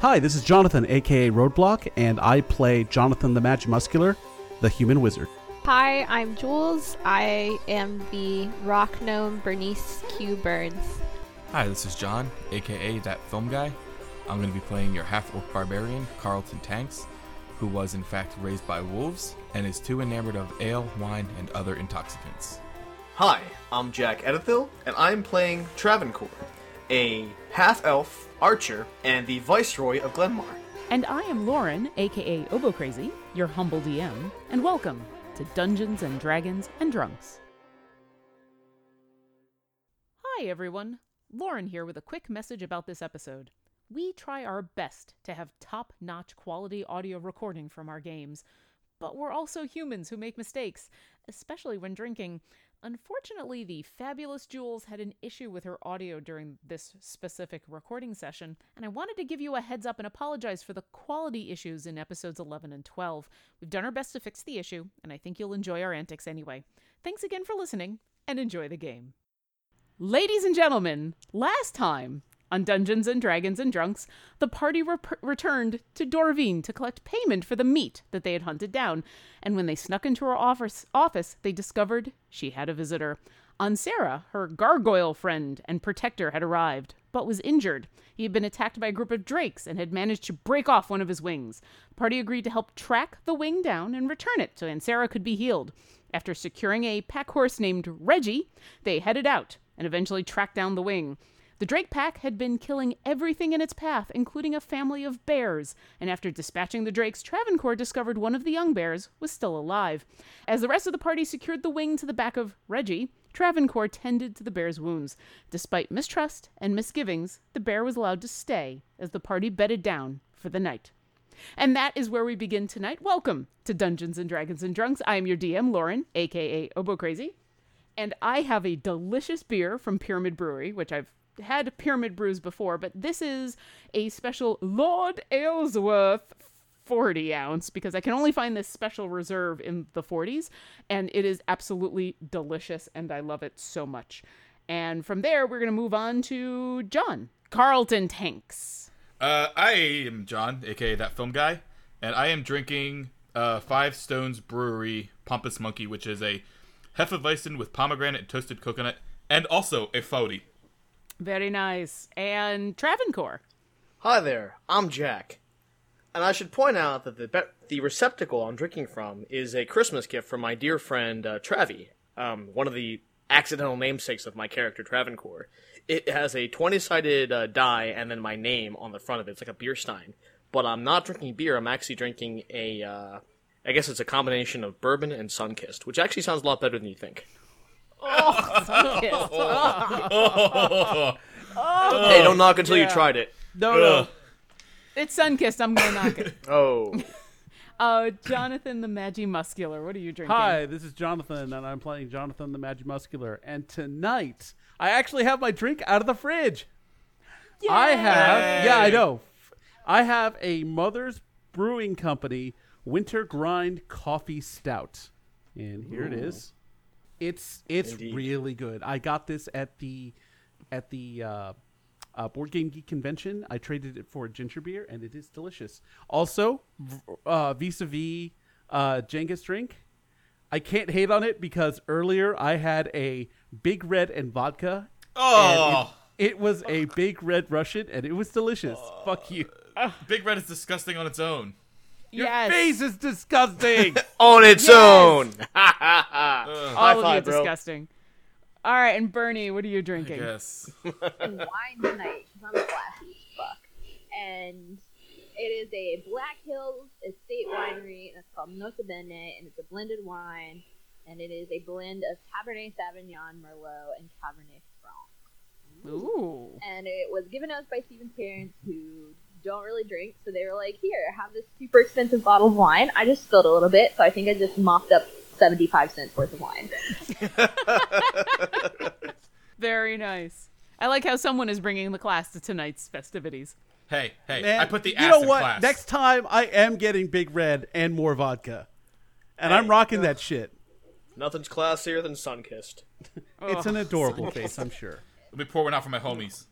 Hi, this is Jonathan, aka Roadblock, and I play Jonathan the Match Muscular, the human wizard. Hi, I'm Jules. I am the rock gnome Bernice Q Burns. Hi, this is John, aka that film guy. I'm going to be playing your half orc barbarian, Carlton Tanks, who was in fact raised by wolves and is too enamored of ale, wine, and other intoxicants. Hi, I'm Jack Edithil, and I'm playing Travancore, a half elf archer and the viceroy of Glenmar. And I am Lauren, aka Obo Crazy, your humble DM, and welcome to Dungeons and Dragons and Drunks. Hi everyone, Lauren here with a quick message about this episode. We try our best to have top notch quality audio recording from our games, but we're also humans who make mistakes, especially when drinking. Unfortunately, the fabulous Jules had an issue with her audio during this specific recording session, and I wanted to give you a heads up and apologize for the quality issues in episodes 11 and 12. We've done our best to fix the issue, and I think you'll enjoy our antics anyway. Thanks again for listening, and enjoy the game. Ladies and gentlemen, last time on Dungeons and Dragons and Drunks, the party rep- returned to Dorvine to collect payment for the meat that they had hunted down, and when they snuck into her office, office they discovered she had a visitor. Ansara, her gargoyle friend and protector, had arrived, but was injured. He had been attacked by a group of drakes and had managed to break off one of his wings. The party agreed to help track the wing down and return it so Ansara could be healed. After securing a pack horse named Reggie, they headed out and eventually tracked down the wing. The Drake pack had been killing everything in its path, including a family of bears, and after dispatching the Drakes, Travancore discovered one of the young bears was still alive. As the rest of the party secured the wing to the back of Reggie, Travancore tended to the bear's wounds. Despite mistrust and misgivings, the bear was allowed to stay as the party bedded down for the night. And that is where we begin tonight. Welcome to Dungeons and Dragons and Drunks. I am your DM, Lauren, aka Obo Crazy and I have a delicious beer from Pyramid Brewery, which I've had Pyramid Brews before, but this is a special Lord Aylesworth 40 ounce because I can only find this special reserve in the 40s, and it is absolutely delicious, and I love it so much. And from there, we're going to move on to John Carlton Tanks. Uh, I am John, aka that film guy, and I am drinking uh, Five Stones Brewery Pompous Monkey, which is a Hefeweizen with pomegranate and toasted coconut, and also a 40. Very nice. And Travancore. Hi there, I'm Jack. And I should point out that the the receptacle I'm drinking from is a Christmas gift from my dear friend uh, Travi, um, one of the accidental namesakes of my character Travancore. It has a 20 sided uh, die and then my name on the front of it. It's like a beer stein. But I'm not drinking beer, I'm actually drinking a. Uh, I guess it's a combination of bourbon and Sunkist, which actually sounds a lot better than you think. Oh, Sunkist. Oh. Oh. Hey, don't knock until yeah. you tried it. No, no. It's Sunkist. I'm going to knock it. Oh. Uh, Jonathan the Magi Muscular. What are you drinking? Hi, this is Jonathan, and I'm playing Jonathan the Magi Muscular. And tonight, I actually have my drink out of the fridge. Yay! I have, yeah, I know. I have a Mother's Brewing Company Winter Grind Coffee Stout, and here Ooh. it is. It's it's Indeed. really good. I got this at the at the uh, uh, Board Game Geek convention. I traded it for a ginger beer, and it is delicious. Also, uh, vis-a-vis uh, Jenga's drink. I can't hate on it because earlier I had a Big Red and vodka. Oh, and it, it, was a Big Red Russian, and it was delicious. Fuck you. Big Red is disgusting on its own. Your yes. face is disgusting. on its yes. own. All High of you bro. disgusting. All right, and Bernie, what are you drinking? Yes. wine tonight because I'm classy as fuck. And it is a Black Hills Estate Winery, and it's called Nota Bene, and it's a blended wine, and it is a blend of Cabernet Sauvignon, Merlot, and Cabernet Franc. Ooh. and it was given us by Stephen's parents who don't really drink, so they were like, "Here, have this super expensive bottle of wine." I just spilled a little bit, so I think I just mopped up seventy-five cents worth of wine. Very nice. I like how someone is bringing the class to tonight's festivities. Hey, hey, Man, I put the you know what? class. Next time I am getting Big Red and more vodka, and I'm rocking uh, that shit. Nothing's classier than Sunkist. It's an adorable face, I'm sure. Let me pour one out for my homies.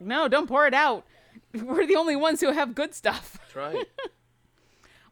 No, don't pour it out. We're the only ones who have good stuff. That's right.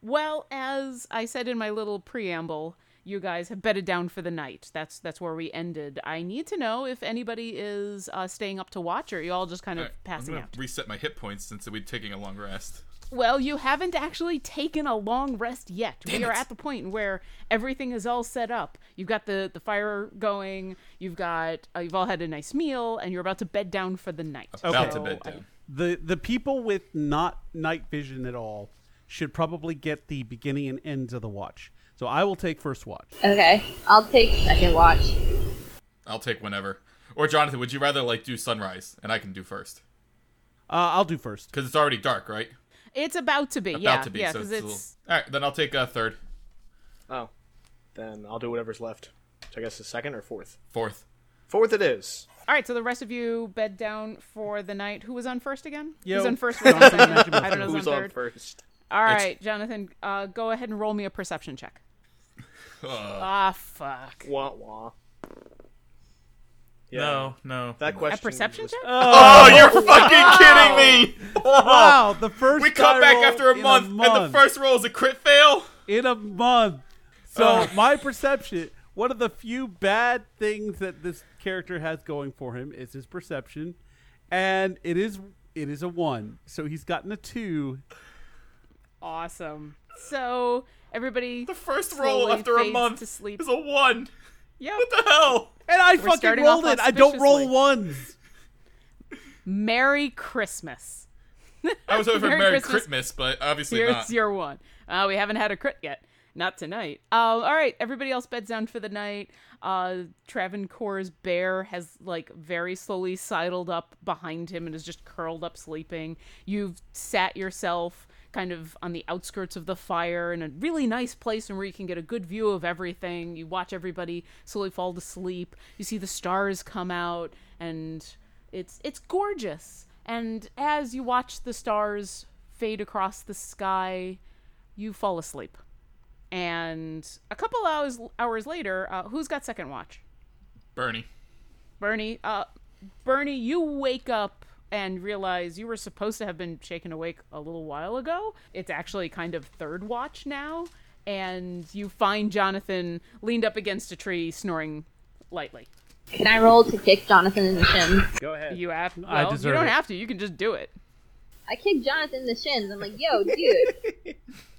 Well, as I said in my little preamble, you guys have bedded down for the night. That's that's where we ended. I need to know if anybody is uh, staying up to watch, or are you all just kind of Alright, I'm passing out. reset my hit points since we're taking a long rest. Well, you haven't actually taken a long rest yet. Damn we are it. at the point where everything is all set up. You've got the the fire going. You've got uh, you've all had a nice meal, and you're about to bed down for the night. About to So, bed I- down. The the people with not night vision at all should probably get the beginning and ends of the watch. So I will take first watch. Okay, I'll take second watch. I'll take whenever. Or Jonathan, would you rather like do sunrise and I can do first? Uh, I'll do first. Because it's already dark, right? It's about to be. About yeah, to be. yeah, so because it's, it's little... all right. Then I'll take uh, third, Oh, then I'll do whatever's left. So I guess the second or fourth. fourth. Fourth it is. All right. So the rest of you bed down for the night. Who was on first again? Yo. Who's on first? Was on second? I don't know. Who's Who's on on third. first? All right, Jonathan. Uh, go ahead and roll me a perception check. Ah, fuck. Wah wah. Yeah, No, no. That question. A perception was- check? Oh, you're fucking kidding me! Wow, the first We come back after a in month, and the first roll is a crit fail. in a month. So my perception, one of the few bad things that this character has going for him is his perception, and it is it is a one. So he's gotten a two. Awesome. So everybody. The first roll after a month to sleep. is a one. Yeah. What the hell? And I We're fucking rolled it. I don't roll ones. Merry Christmas. I was hoping for Merry Merry Christmas. Christmas, but obviously Here's not. your one. Uh, we haven't had a crit yet. Not tonight. Um, all right, everybody else beds down for the night. Uh, Travancore's bear has like very slowly sidled up behind him and is just curled up sleeping. You've sat yourself kind of on the outskirts of the fire in a really nice place and where you can get a good view of everything. You watch everybody slowly fall to sleep. You see the stars come out and it's it's gorgeous. And as you watch the stars fade across the sky, you fall asleep. And a couple hours hours later, uh, who's got second watch? Bernie. Bernie. Uh, Bernie, you wake up and realize you were supposed to have been shaken awake a little while ago. It's actually kind of third watch now, and you find Jonathan leaned up against a tree, snoring lightly. Can I roll to kick Jonathan in the shins? Go ahead. You have. I Well, you don't it. have to. You can just do it. I kick Jonathan in the shins. I'm like, yo, dude.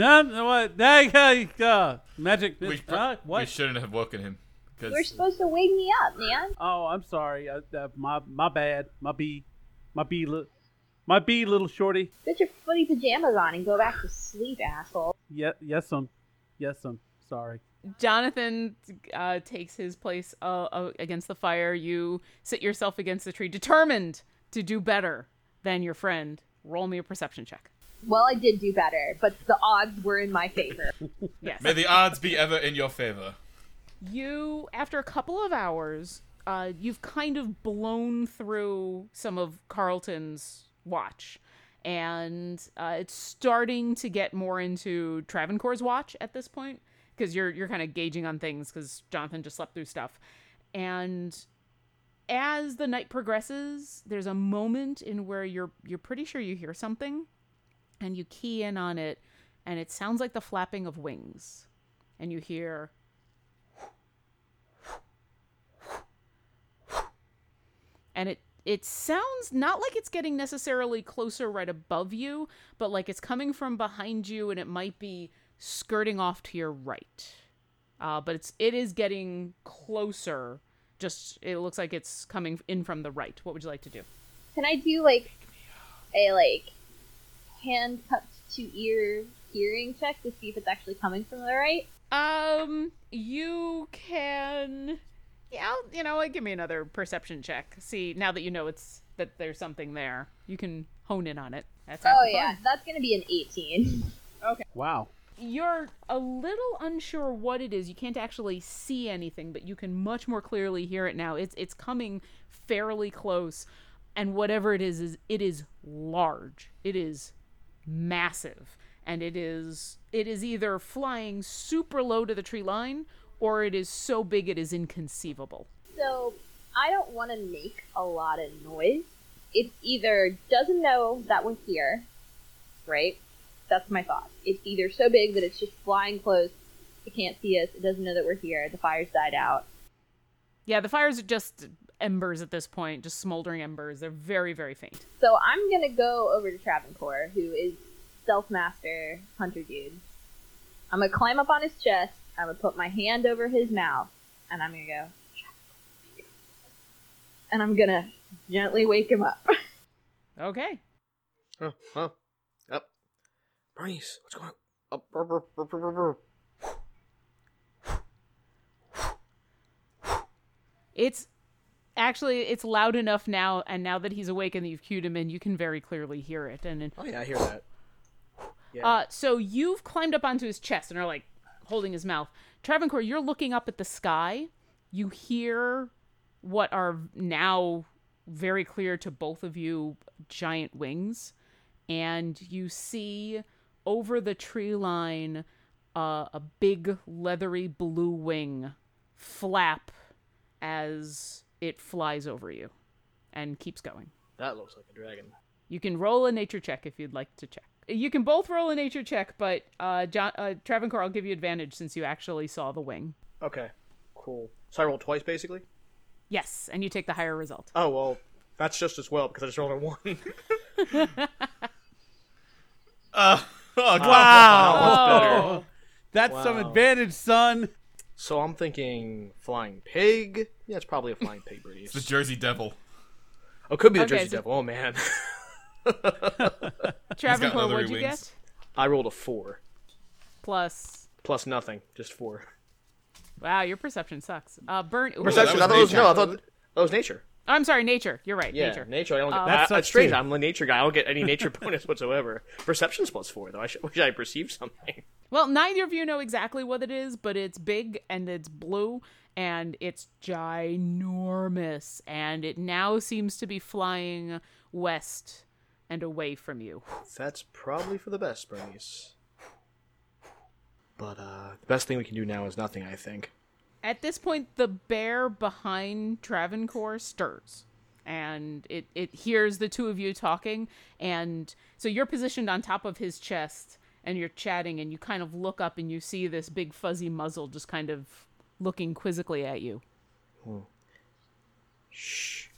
No, no, what? That guy, uh, magic. We, uh, we shouldn't have woken him. You were Because supposed to wake me up, man. Oh, I'm sorry. Uh, uh, my my bad. My b, my b, li- my b, little shorty. Put your footy pajamas on and go back to sleep, asshole. Yeah, yes, um, yes, um. Sorry. Jonathan uh, takes his place uh, uh, against the fire. You sit yourself against the tree, determined to do better than your friend. Roll me a perception check. Well, I did do better, but the odds were in my favor. Yes. may the odds be ever in your favor. you, after a couple of hours, uh, you've kind of blown through some of Carlton's watch. And uh, it's starting to get more into Travancore's watch at this point because you're you're kind of gauging on things because Jonathan just slept through stuff. And as the night progresses, there's a moment in where you're you're pretty sure you hear something, and you key in on it, and it sounds like the flapping of wings, and you hear and it it sounds not like it's getting necessarily closer right above you, but like it's coming from behind you, and it might be skirting off to your right. Uh, but it's it is getting closer. Just it looks like it's coming in from the right. What would you like to do? Can I do like a like hand cupped to ear hearing check to see if it's actually coming from the right? Um, you can Yeah, I'll, you know, what, give me another perception check. See, now that you know it's that there's something there, you can hone in on it. That's Oh yeah, fun. that's gonna be an 18. okay. Wow. You're a little unsure what it is. You can't actually see anything, but you can much more clearly hear it now. It's it's coming fairly close, and whatever it is is it is large. It is massive, and it is it is either flying super low to the tree line, or it is so big it is inconceivable. So I don't want to make a lot of noise. It either doesn't know that we're here, right? That's my thought. It's either so big that it's just flying close, it can't see us, it doesn't know that we're here, the fire's died out. Yeah, the fires are just embers at this point, just smoldering embers. They're very very faint. So I'm gonna go over to Travancore, who is Stealth Master Hunter Dude. I'm gonna climb up on his chest, I'm gonna put my hand over his mouth, and I'm gonna go, and I'm gonna gently wake him up. Okay. Huh? Huh? Up. Bernice, what's going on? Up. brr, brr, brr, brr, brr, brr. It's actually it's loud enough now, and now that he's awake and you've cued him in, you can very clearly hear it. And Oh yeah, I hear that. Yeah. uh, so you've climbed up onto his chest and are like holding his mouth. Travancore, you're looking up at the sky. You hear what are now very clear to both of you giant wings, and you see over the tree line uh, a big leathery blue wing flap as it flies over you and keeps going. that looks like a dragon. You can roll a nature check if you'd like to check. You can both roll a nature check, but uh, John, uh, Travancore, I'll give you advantage since you actually saw the wing. Okay. Cool. So I rolled twice, basically. Yes, and you take the higher result. Oh well, that's just as well because I just rolled a one. Uh, oh, Wow. That's some advantage, son. so I'm thinking flying pig. Yeah, it's probably a flying pig, Bernice. the Jersey Devil. Oh, could be the Okay, Jersey so- Devil. Oh man, Travancore, leathery what'd you wings. get? I rolled a four Plus. plus nothing, just four. Wow, your perception sucks. Uh, burn. ooh. Perception. that I thought it was nature. no. I thought that was nature. I'm sorry, nature. You're right. Yeah, nature. nature. I don't get. Uh, That I, sucks, strange. too. I'm a nature guy. I don't get any nature bonus whatsoever. Perception's plus four though. I should, wish I perceived something. Well, neither of you know exactly what it is, but it's big and it's blue and it's ginormous and it now seems to be flying west and away from you. That's probably for the best, Bernice. But uh, the best thing we can do now is nothing. I think. At this point, the bear behind Travancore stirs. And it, it hears the two of you talking. And so you're positioned on top of his chest and you're chatting. And you kind of look up and you see this big fuzzy muzzle just kind of looking quizzically at you. Hmm. Shh,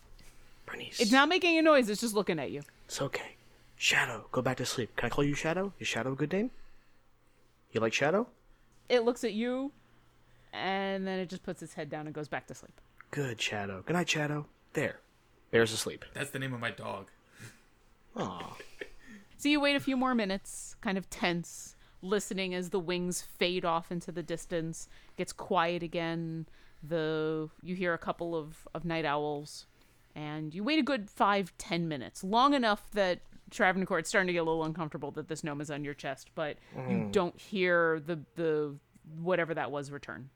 Bernice. It's not making a noise, it's just looking at you. It's okay. Shadow, go back to sleep. Can I call you Shadow? Is Shadow a good name? You like Shadow? It looks at you and then it just puts its head down and goes back to sleep. Good, Shadow. Good night, Shadow. There. Bear's asleep. That's the name of my dog. Aw. So you wait a few more minutes, kind of tense, listening as the wings fade off into the distance. Gets quiet again. The you hear a couple of, of night owls, and you wait a good five ten minutes, long enough that Travancore it's starting to get a little uncomfortable that this gnome is on your chest, but you mm. don't hear the the whatever that was return.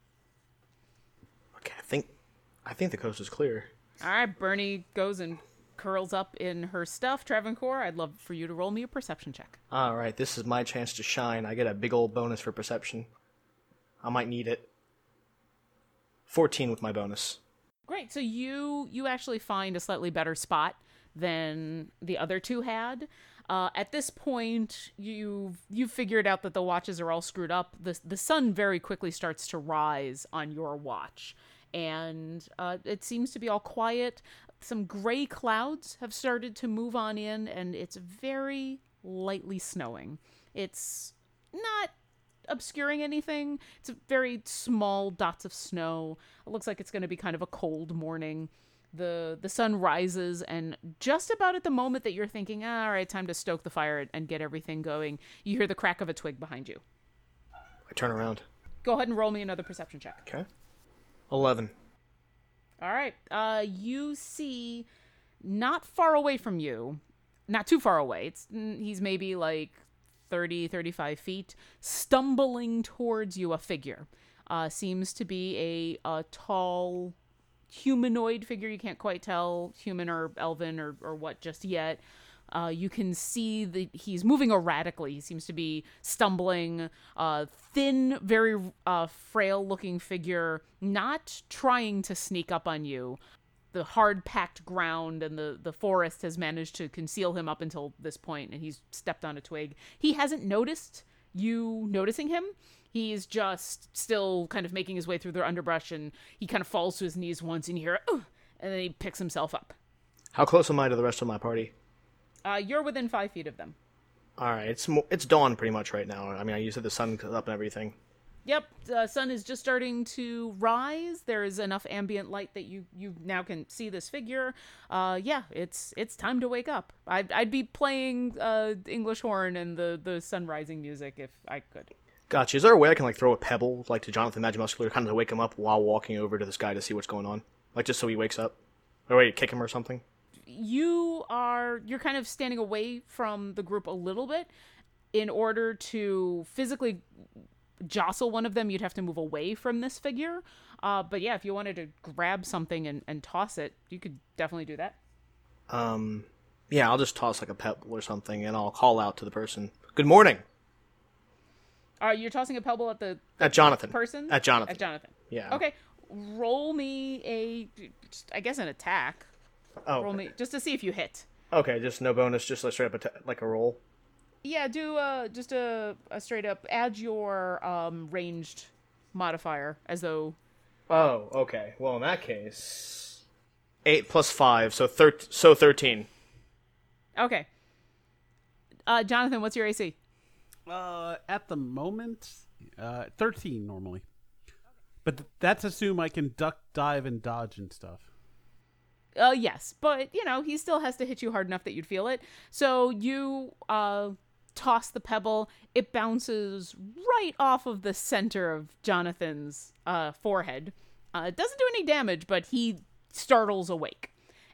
Okay, I think I think the coast is clear. All right, Bernie goes and curls up in her stuff. Travancore, I'd love for you to roll me a perception check. All right, this is my chance to shine. I get a big old bonus for perception. I might need it. 14 with my bonus. Great. So you you actually find a slightly better spot than the other two had. Uh, at this point, you've you figured out that the watches are all screwed up. the The sun very quickly starts to rise on your watch, and uh, it seems to be all quiet. Some gray clouds have started to move on in, and it's very lightly snowing. It's not obscuring anything. It's very small dots of snow. It looks like it's going to be kind of a cold morning. The the sun rises and just about at the moment that you're thinking, ah, all right, time to stoke the fire and get everything going, you hear the crack of a twig behind you. I turn around. Go ahead and roll me another perception check. Okay. 11. All right. Uh, you see, not far away from you, not too far away. It's he's maybe like 30, 35 feet, stumbling towards you. A figure uh, seems to be a, a tall humanoid figure. You can't quite tell human or elven or, or what just yet. Uh, you can see that he's moving erratically. He seems to be stumbling. Uh, thin, very uh, frail looking figure, not trying to sneak up on you. The hard packed ground and the, the forest has managed to conceal him up until this point, and he's stepped on a twig. He hasn't noticed you noticing him. He's just still kind of making his way through the underbrush, and he kind of falls to his knees once, and you hear, and then he picks himself up. How close am I to the rest of my party? Uh, you're within five feet of them. All right, it's mo- it's dawn pretty much right now. I mean, you said the sun's up and everything. Yep, the sun is just starting to rise. There is enough ambient light that you you now can see this figure. Uh, yeah, it's it's time to wake up. I'd I'd be playing uh English horn and the the sun rising music if I could. Gotcha. Is there a way I can like throw a pebble like to Jonathan Magic Muscular, kind of to wake him up while walking over to this guy to see what's going on, like just so he wakes up, or wait, kick him or something? You are you're kind of standing away from the group a little bit. In order to physically jostle one of them, you'd have to move away from this figure. Uh, but yeah, if you wanted to grab something and, and toss it, you could definitely do that. Um, yeah, I'll just toss like a pebble or something, and I'll call out to the person. Good morning, Uh, you're tossing a pebble at the at Jonathan. person? At Jonathan. At Jonathan. Yeah. Okay. Roll me a i guess, an attack. Oh. Roll me just to see if you hit. Okay, just no bonus, just like straight up atta- like a roll. Yeah, do uh just a, a straight up add your um ranged modifier as though Oh, okay. Well, in that case, eight plus five, so thir- so thirteen. Okay. Uh Jonathan, what's your AC? Uh, at the moment, uh, thirteen normally, but th- that's assume I can duck, dive, and dodge and stuff. Uh yes, but you know, he still has to hit you hard enough that you'd feel it. So you uh toss the pebble, it bounces right off of the center of Jonathan's uh forehead. Uh it doesn't do any damage, but he startles awake.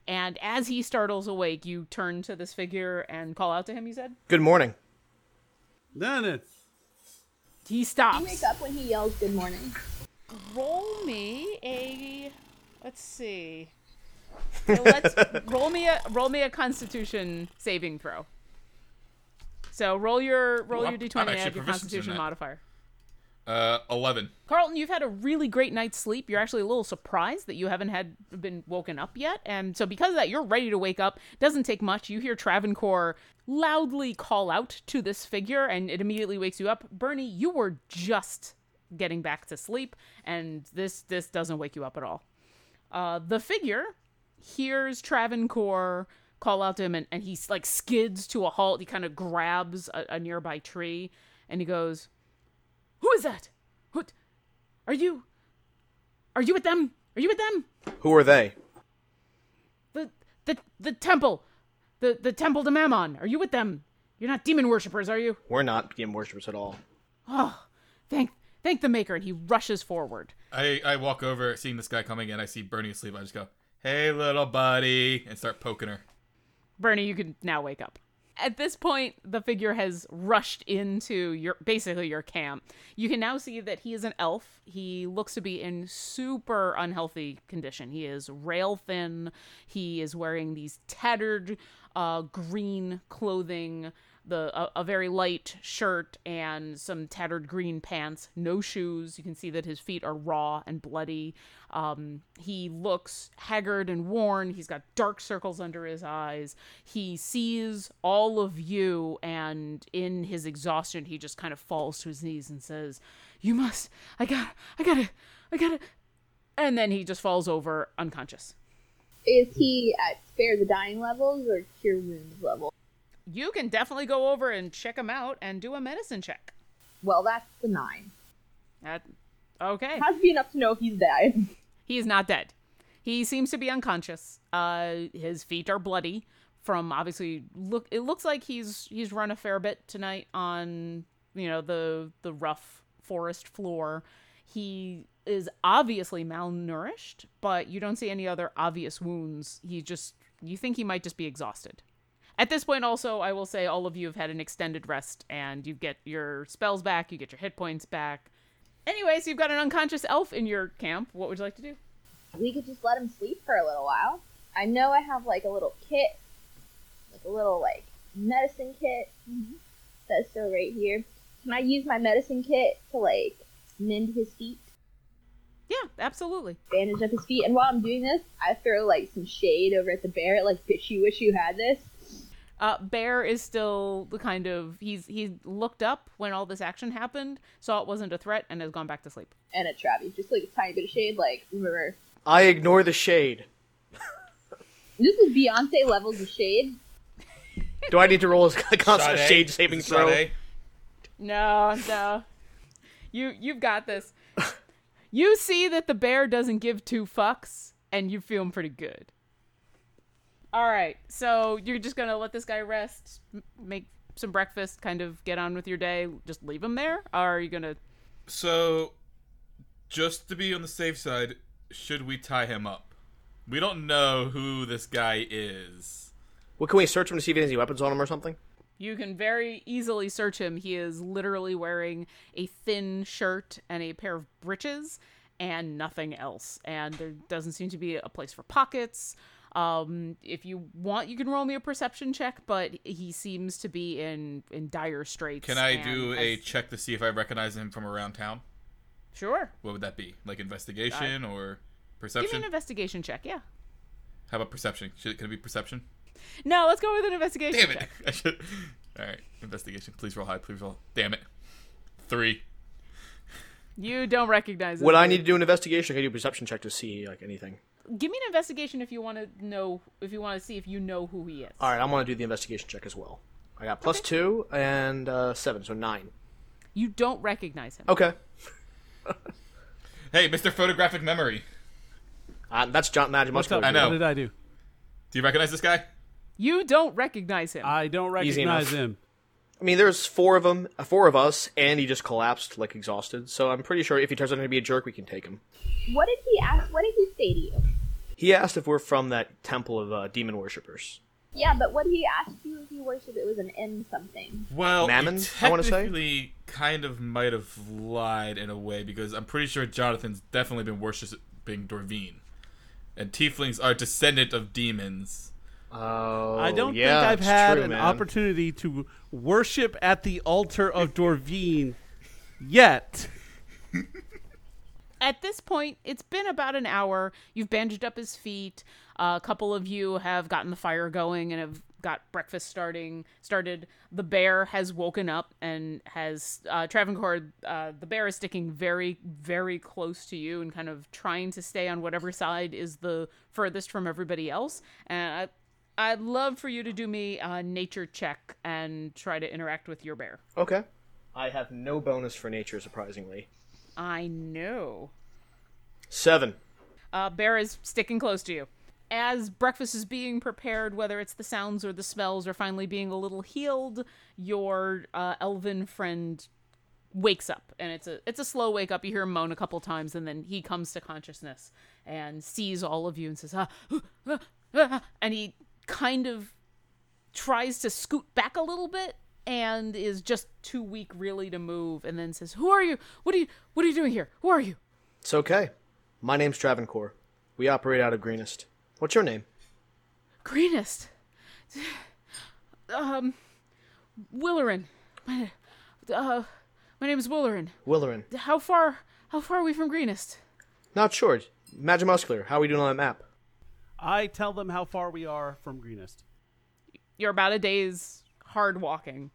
And as he startles awake, you turn to this figure and call out to him, you said? Good morning. Then it's He You stops. wake up when he yells "Good morning." roll me a let's see let's roll me a roll me a constitution saving throw. So roll your roll your d20 I'm and add your constitution modifier. Uh, 11. carlton you've had a really great night's sleep. You're actually a little surprised that you haven't had been woken up yet. And so because of that you're ready to wake up. Doesn't take much. You hear travancore loudly call out to this figure and it immediately wakes you up. Bernie you were just getting back to sleep and this this doesn't wake you up at all. Uh the figure hears travancore call out to him and, and he like skids to a halt he kind of grabs a, a nearby tree and he goes who is that? What? Are you? Are you with them? Are you with them? Who are they? The the the temple, the the temple to Mammon. Are you with them? You're not demon worshippers, are you? We're not demon worshippers at all. Oh, thank thank the Maker. And he rushes forward. I, I walk over, seeing this guy coming in. I see Bernie asleep. I just go, hey, little buddy, and start poking her. Bernie, you can now wake up. At this point, the figure has rushed into your basically your camp. You can now see that he is an elf. He looks to be in super unhealthy condition. He is rail thin. He is wearing these tattered uh, green clothing, the a, a very light shirt and some tattered green pants, no shoes. You can see that his feet are raw and bloody. Um, he looks haggard and worn. He's got dark circles under his eyes. He sees all of you, and in his exhaustion, he just kind of falls to his knees and says, "You must. I got. I got to. I got to." And then he just falls over unconscious. Is he at spare the dying levels or cure wounds level? You can definitely go over and check him out and do a medicine check. Well, that's the nine. That, okay. Has to be enough to know if he's dead. He is not dead. He seems to be unconscious. Uh, his feet are bloody from obviously look. It looks like he's he's run a fair bit tonight on you know the the rough forest floor. He is obviously malnourished, but you don't see any other obvious wounds. He just you think he might just be exhausted. At this point, also, I will say all of you have had an extended rest and you get your spells back, you get your hit points back. Anyways, you've got an unconscious elf in your camp. What would you like to do? We could just let him sleep for a little while. I know I have like a little kit, like a little like medicine kit mm-hmm. that's still right here. Can I use my medicine kit to like mend his feet, Yeah, absolutely. bandage up his feet? And while I'm doing this, I throw like some shade over at the bear, like bitch, you wish you had this. Uh, Bear is still the kind of he's he looked up when all this action happened, saw it wasn't a threat, and has gone back to sleep. And at Travis, just like a tiny bit of shade, like remember. I ignore the shade. This is Beyonce levels of shade. Do I need to roll a constant Sade? shade saving throw? Sade? No, no. You you've got this. You see that the bear doesn't give two fucks, and you feeling pretty good. All right, so you're just gonna let this guy rest, m- make some breakfast, kind of get on with your day, just leave him there, or are you gonna? So, just to be on the safe side, should we tie him up? We don't know who this guy is. Well, can we search him to see if he has any weapons on him or something? You can very easily search him. He is literally wearing a thin shirt and a pair of breeches and nothing else. And there doesn't seem to be a place for pockets. Um, if you want, you can roll me a perception check, but he seems to be in in dire straits. Can I do a has- check to see if I recognize him from around town? Sure. What would that be? Like investigation or perception? Give me an investigation check. Yeah. How about perception? Should, can it be perception? No, let's go with an investigation Damn it! check. I should. All right, investigation. Please roll high. Please roll. Damn it. Three. You don't recognize him. Would I need to do an investigation? Or can I do a perception check to see like anything? Give me an investigation if you want to know if you want to see if you know who he is. All right, I'm gonna do the investigation check as well. I got plus two and uh, seven, so nine. You don't recognize him. Okay, Hey, Mr. Photographic Memory. uh, that's John Magic What's up? I know. What did I do? Do you recognize this guy? You don't recognize him. I don't recognize him. I mean, there's four of them, uh, four of us, and he just collapsed like exhausted. So I'm pretty sure if he turns out to be a jerk, we can take him. What did he ask? What did he say to you? He asked if we're from that temple of uh, demon worshippers. Yeah, but what he asked you if you worship it was an M something. Well, Mammon, I wanna say? technically kind of might have lied in a way because I'm pretty sure Jonathan's definitely been worshipping Dorvine, and tieflings are descendant of demons. Oh, I don't yeah, think I've had true, an man. opportunity to worship at the altar of Dorvine yet. At this point, it's been about an hour. You've bandaged up his feet. a couple of you have gotten the fire going and have got breakfast starting started. The bear has woken up and has uh, Travancore. Uh, the bear is sticking very, very close to you and kind of trying to stay on whatever side is the furthest from everybody else. And I, I'd love for you to do me a nature check and try to interact with your bear. Okay. I have no bonus for nature, surprisingly. I know. Seven. uh, Bear is sticking close to you. As breakfast is being prepared, whether it's the sounds or the smells or finally being a little healed, your uh, elven friend wakes up, and it's a it's a slow wake up. You hear him moan a couple times, and then he comes to consciousness and sees all of you and says, ah, ah, ah," and he kind of tries to scoot back a little bit and is just too weak really to move, and then says, "Who are you? What are you? What are you doing here? Who are you?" It's okay. My name's Travancore. We operate out of Greenest. What's your name? Greenest. Um, Willerin. My, uh, my name is Willerin. Willerin. How far? How far are we from Greenest? Not sure. Magic Muscular. How are we doing on that map? I tell them how far we are from Greenest. You're about a day's hard walking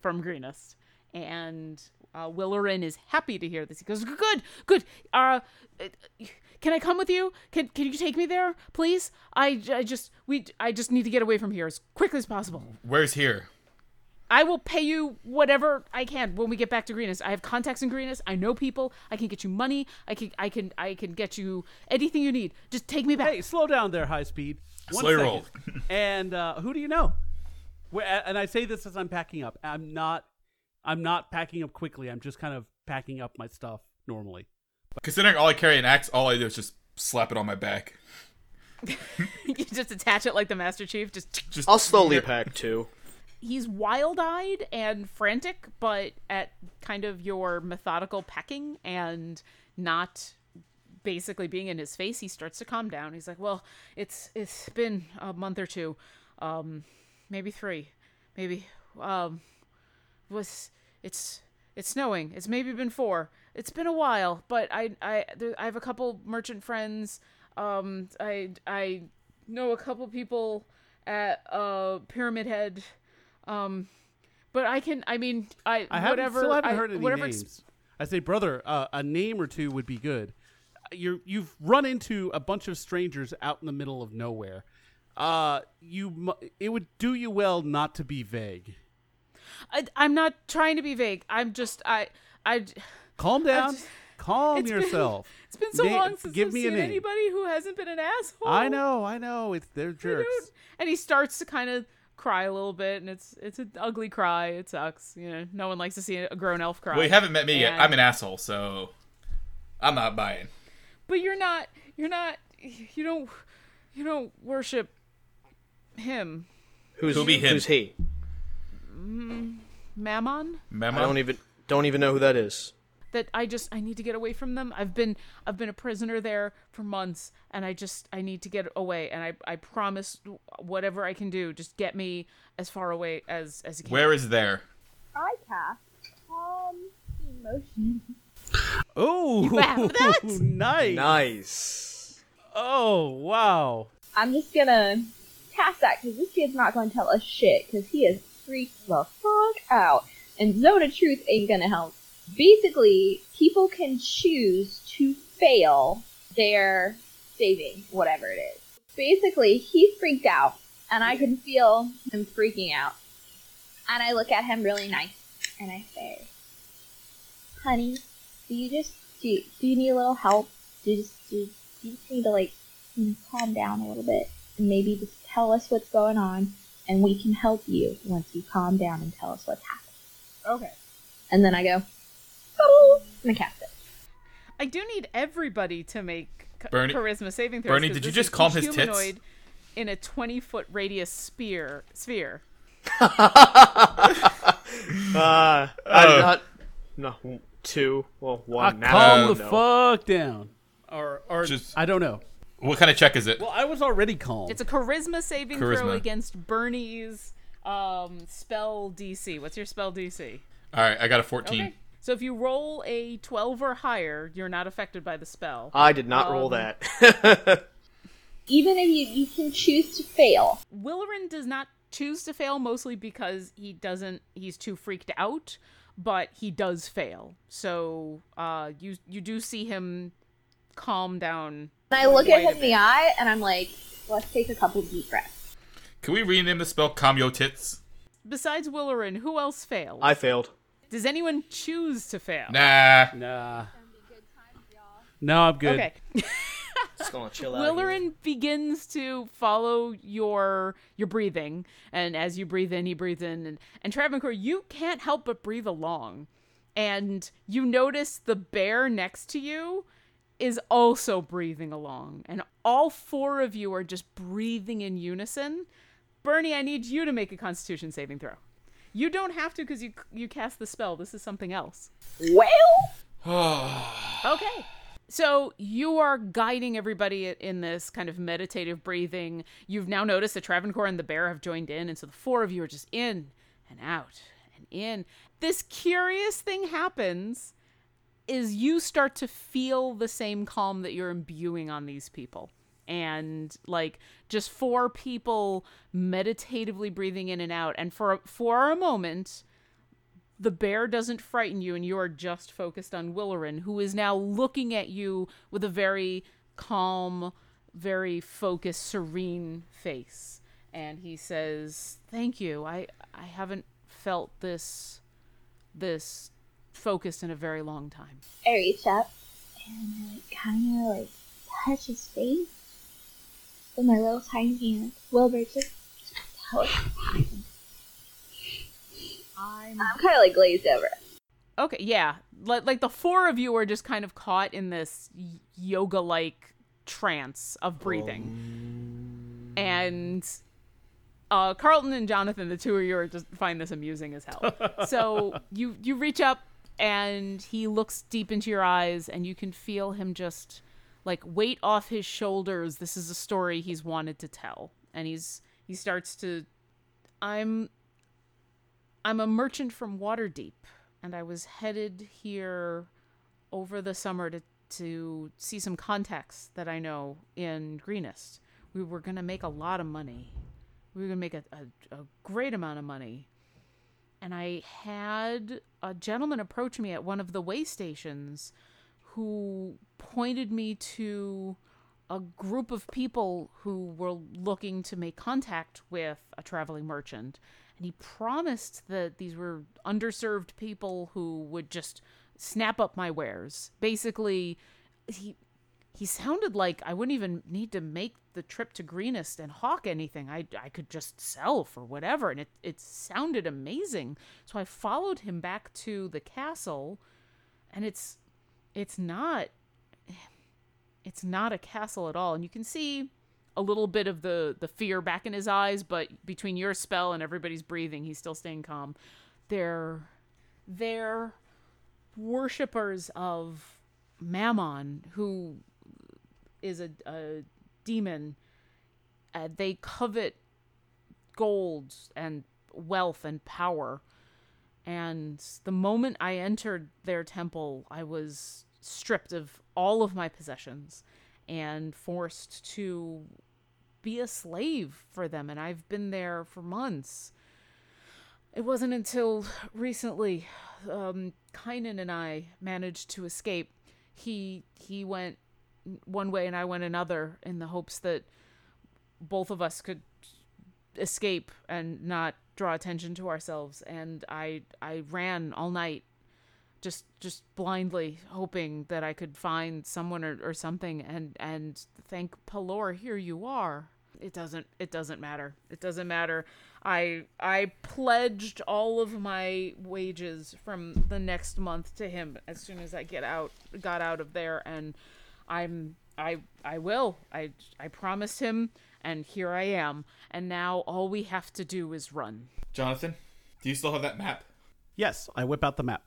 from Greenest, and uh, Willerin is happy to hear this. He goes, "Good, good. Uh, uh, can I come with you? Can Can you take me there, please? I, I just we I just need to get away from here as quickly as possible." Where's here? I will pay you whatever I can when we get back to Greenest. I have contacts in Greenest. I know people. I can get you money. I can I can I can get you anything you need. Just take me back. Hey, slow down there, high speed. One Slow your roll. and uh, who do you know? And I say this as I'm packing up. I'm not. I'm not packing up quickly. I'm just kind of packing up my stuff normally. Considering all I carry an axe, all I do is just slap it on my back. you just attach it like the Master Chief. Just, Just I'll slowly pack too. He's wild-eyed and frantic, but at kind of your methodical pecking and not basically being in his face, he starts to calm down. He's like, "Well, it's it's been a month or two, um, maybe three, maybe um, was it's it's snowing. It's maybe been four. It's been a while, but I I there, I have a couple merchant friends. Um, I I know a couple people at uh Pyramid Head. Um, but I can. I mean, I, I haven't, whatever. still haven't I- heard any whatever ex- names. I say, brother, uh, a name or two would be good. You're you've run into a bunch of strangers out in the middle of nowhere. Uh, you it would do you well not to be vague. I, I'm not trying to be vague. I'm just I I. Calm down. just- Calm it's been- yourself. It's been so Na- long since give I've me seen anybody who hasn't been an asshole. I know, I know. It's they're jerks. And he starts to kind of cry a little bit, and it's it's an ugly cry. It sucks. You know, no one likes to see a grown elf cry. Well, you haven't met me yet. I'm an asshole, so I'm not buying. But you're not. You're not. You don't. You don't worship him, Who's Who be him? Who's he? Mm, Mammon. Mammon. I don't even don't even know who that is. That I just I need to get away from them. I've been I've been a prisoner there for months and I just I need to get away and I I promise whatever I can do just get me as far away as as you can. Where is there? I cast calm emotion. Oh, You nice. Nice. Oh, wow. I'm just gonna cast that because this kid's not gonna tell us shit because he is freaked the fuck out. And Zone of Truth ain't gonna help. Basically, people can choose to fail their saving, whatever it is. Basically, he's freaked out, and I can feel him freaking out. And I look at him really nice, and I say, "Honey, do you just do you, do you need a little help? Do you just do you, do you just need to like you know, calm down a little bit and maybe just tell us what's going on, and we can help you once you calm down and tell us what's happening." Okay. And then I go, and I cast it. I do need everybody to make Bernie- charisma saving throws. Bernie, 'cause did you this just is calm each his tits? humanoid In a 20 foot radius sphere sphere. Uh, I Oh. did not. No, two. Well, I one. now. calm I the know. fuck down. Or, or Just- I don't know. What kind of check is it? Well, I was already calm. It's a charisma saving throw against Bernie's um, spell DC. What's your spell DC? All right, I got a 14. Okay. So if you roll a 12 or higher, you're not affected by the spell. I did not roll Um, that. Even if you you can choose to fail. Willerin does not choose to fail mostly because he doesn't he's too freaked out, but he does fail. So uh you you do see him calm down. And I look at him in the eye, and I'm like, "Let's take a couple deep breaths." Can we rename the spell Calm Yo Tits? Besides Willerin, who else failed? I failed. Does anyone choose to fail? Nah. Nah. No, I'm good. Okay. Just gonna chill out. here. Willerin begins to follow your your breathing, and as you breathe in, he breathes in, and and Travancore, you can't help but breathe along, and you notice the bear next to you is also breathing along, and all four of you are just breathing in unison. Bernie, I need you to make a Constitution saving throw. You don't have to because you you cast the spell. This is something else. Well, Okay. So you are guiding everybody in this kind of meditative breathing. You've now noticed that Travancore and the bear have joined in, and so the four of you are just in and out and in. This curious thing happens is you start to feel the same calm that you're imbuing on these people. And like just four people meditatively breathing in and out. And for for a moment, the bear doesn't frighten you and you are just focused on Willerin, who is now looking at you with a very calm, very focused, serene face. And he says, Thank you. I I haven't felt this this focused in a very long time. I reach up and uh, I kind of like touch his face with my little tiny hand. Wilbur, just tell us what's. I'm I'm kind of like glazed over. Okay, yeah. Like like the four of you are just kind of caught in this yoga like trance of breathing. And uh, Carlton and Jonathan, the two of you are just find this amusing as hell. so you you reach up and he looks deep into your eyes and you can feel him just like weight off his shoulders. This is a story he's wanted to tell. And he's he starts to I'm I'm a merchant from Waterdeep and I was headed here over the summer to to see some contacts that I know in Greenest. We were going to make a lot of money. We were going to make a, a, a great amount of money. And I had a gentleman approach me at one of the way stations who pointed me to a group of people who were looking to make contact with a traveling merchant. And he promised that these were underserved people who would just snap up my wares. Basically, he he sounded like I wouldn't even need to make the trip to Greenest and hawk anything. I, I could just sell for whatever. And it, it sounded amazing. So I followed him back to the castle and it's it's not it's not a castle at all. And you can see a little bit of the the fear back in his eyes, but between your spell and everybody's breathing, he's still staying calm. They're they're worshippers of Mammon, who is a, a demon. Uh, they covet gold and wealth and power. And the moment I entered their temple, I was stripped of all of my possessions and forced to be a slave for them. And I've been there for months. It wasn't until recently um, Kynan and I managed to escape. He he went one way and I went another in the hopes that both of us could escape and not draw attention to ourselves and I I ran all night just just blindly hoping that I could find someone or, or something and and thank Pelor here you are. It doesn't it doesn't matter. It doesn't matter. I I pledged all of my wages from the next month to him as soon as I get out got out of there and I'm I I will. I I promised him and here I am. And now all we have to do is run. Jonathan, do you still have that map? Yes, I whip out the map.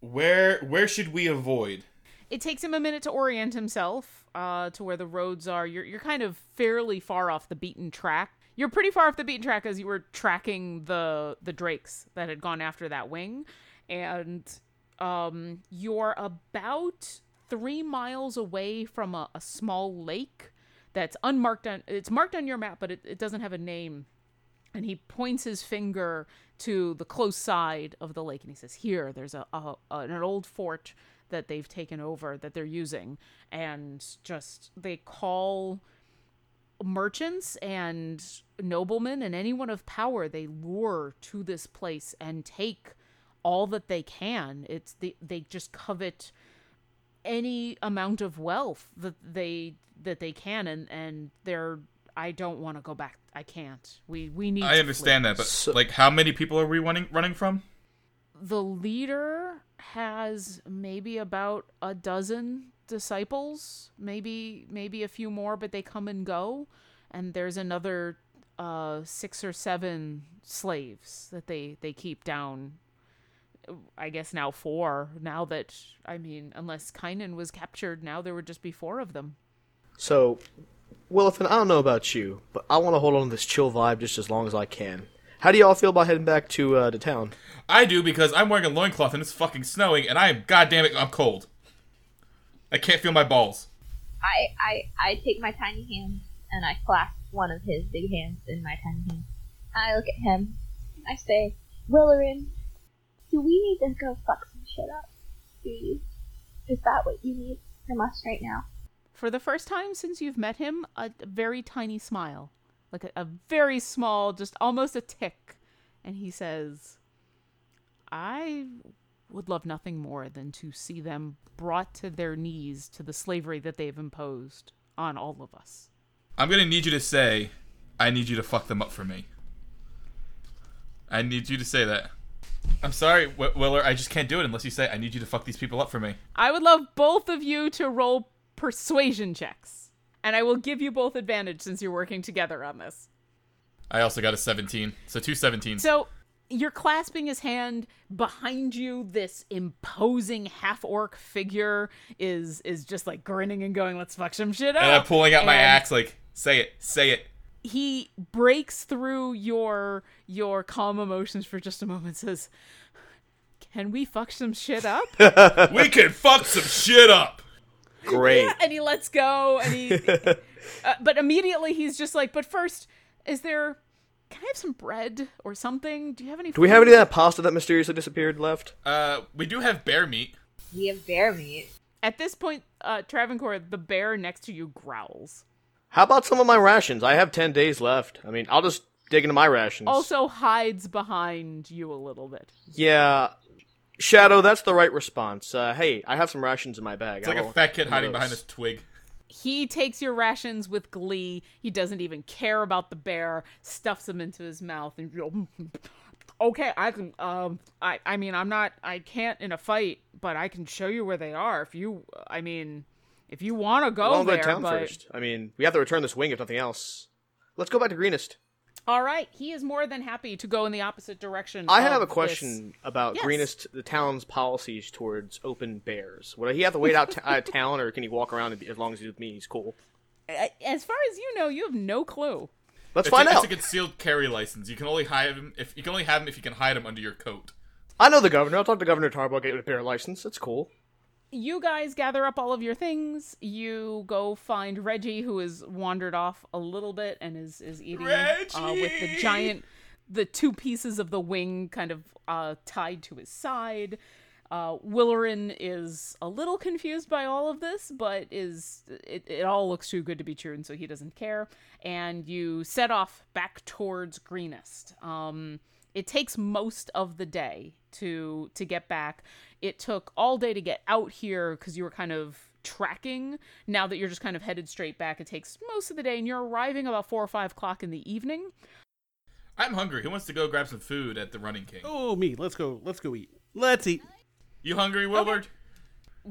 Where where should we avoid? It takes him a minute to orient himself uh, to where the roads are. You're you're kind of fairly far off the beaten track. You're pretty far off the beaten track as you were tracking the the drakes that had gone after that wing, and um, you're about three miles away from a, a small lake that's unmarked on it's marked on your map but it, it doesn't have a name. And he points his finger to the close side of the lake and he says here there's a, a, an old fort that they've taken over that they're using. And just they call merchants and noblemen and anyone of power they lure to this place and take all that they can. It's the, they just covet any amount of wealth that they that they can and and they're I don't want to go back. I can't. We we need I understand flee. that, but so, like how many people are we running running from? The leader has maybe about a dozen disciples, maybe maybe a few more, but they come and go. And there's another uh 6 or 7 slaves that they they keep down I guess now four. Now that I mean, unless Kynan was captured, now there would just be four of them. So, Willifin, I don't know about you, but I want to hold on to this chill vibe just as long as I can. How do y'all feel about heading back to uh, to town? I do because I'm wearing a loincloth and it's fucking snowing, and I am goddamn it, I'm cold. I can't feel my balls. I I I take my tiny hand and I clasp one of his big hands in my tiny hand. I look at him. I say, Willerin, do we need to go fuck some shit up? Do you? Is that what you need from us right now? For the first time since you've met him, a very tiny smile. Like a, a very small, just almost a tick. And he says, I would love nothing more than to see them brought to their knees to the slavery that they've imposed on all of us. I'm going to need you to say, I need you to fuck them up for me. I need you to say that. I'm sorry, w- Willer. I just can't do it unless you say I need you to fuck these people up for me. I would love both of you to roll persuasion checks. And I will give you both advantage since you're working together on this. I also got a 17, so two 17s. So you're clasping his hand behind you this imposing half orc figure is is just like grinning and going let's fuck some shit up and I'm pulling out my axe, like, say it, say it. He breaks through your your calm emotions for just a moment and says can we fuck some shit up we can fuck some shit up. Great. Yeah, and he lets go and he uh, but immediately he's just like but first is there can i have some bread or something do you have any Do we have any of that pasta that mysteriously disappeared left? Uh, we do have bear meat. We have bear meat. at this point uh travencore the bear next to you growls How about some of my rations? I have 10 days left. I mean, I'll just dig into my rations. also hides behind you a little bit Yeah. Shadow, that's the right response. Uh, hey, I have some rations in my bag. It's like a fat kid hiding behind this twig. he takes your rations with glee he doesn't even care about the bear stuffs them into his mouth and okay i can um i i mean i'm not i can't in a fight but i can show you where they are if you i mean if you want to go Well, I'll go to town but first. I mean, we have to return this wing if nothing else. Let's go back to Greenest. all right he is more than happy to go in the opposite direction I have a this. question about Yes. Greenest, the town's policies towards open bears. Would he have to wait out, t- out of town, or can he walk around be, as long as he's with me? He's cool. As far as you know you have no clue Let's it's find a, out. It's a concealed carry license. You can only hide him if you can only have him if you can hide him under your coat. I know the governor. I'll talk to Governor Tarbo, get a bear license. That's cool. You guys gather up all of your things. You go find Reggie, who has wandered off a little bit and is is eating uh, with the giant, the two pieces of the wing kind of uh, tied to his side. Uh, Willerin is a little confused by all of this, but is it, it all looks too good to be true, and so he doesn't care. And you set off back towards Greenest. Um, it takes most of the day to to get back. It took all day to get out here because you were kind of tracking. Now that you're just kind of headed straight back, it takes most of the day, and you're arriving about four or five o'clock in the evening. I'm hungry. Who wants to go grab some food at the Running King? Oh, me. Let's go. Let's go eat. Let's eat. You hungry, Willard?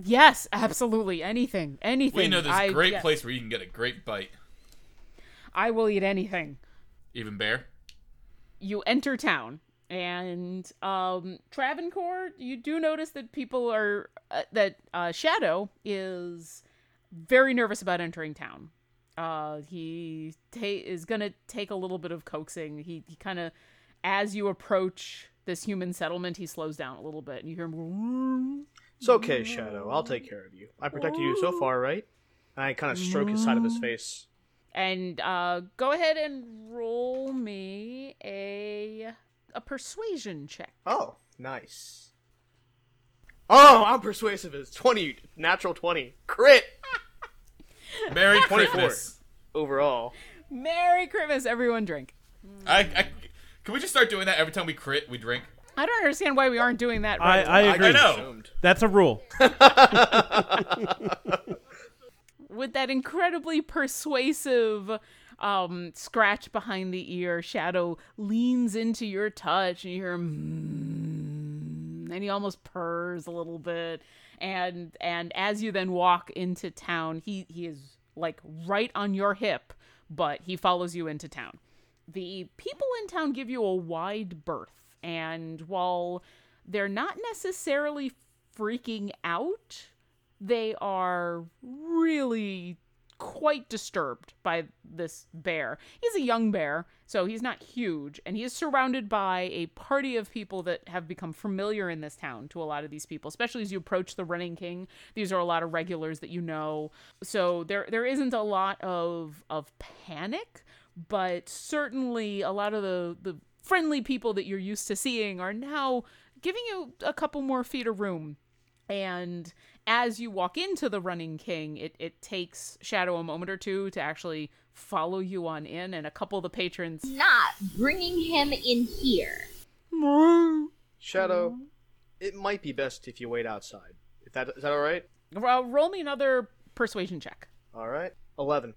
Yes, absolutely. Anything, anything. We know this I- great yes, place where you can get a great bite. I will eat anything. Even bear. you enter town and um Travencore you do notice that people are uh, that uh Shadow is very nervous about entering town. Uh he ta- is going to take a little bit of coaxing. He he kind of as you approach this human settlement he slows down a little bit and you hear him It's okay, Shadow. I'll take care of you. I protected you so far, right? I kind of stroke his side of his face. and uh go ahead and roll me a a persuasion check. Oh, nice. Oh, I'm persuasive as 20, natural 20. Crit! Merry 24 Christmas. overall. Merry Christmas everyone drink. I, I, can we just start doing that every time we crit, we drink? I don't understand why we aren't doing that I, right I away. agree. know. That's a rule. with that incredibly persuasive um scratch behind the ear shadow leans into your touch and you hear him and he almost purrs a little bit. And and as you then walk into town he he is like right on your hip but he follows you into town. The people in town give you a wide berth and while they're not necessarily freaking out they are really quite disturbed by this bear. He's a young bear, so he's not huge, and he is surrounded by a party of people that have become familiar in this town to a lot of these people, especially as you approach the Running King. These are a lot of regulars that you know. So there there isn't a lot of of panic, but certainly a lot of the the friendly people that you're used to seeing are now giving you a couple more feet of room and as you walk into the running king it, it takes shadow a moment or two to actually follow you on in and a couple of the patrons Not bringing him in here. Shadow, it might be best if you wait outside. If that is that all right? Ro- roll me another persuasion check All right. 11.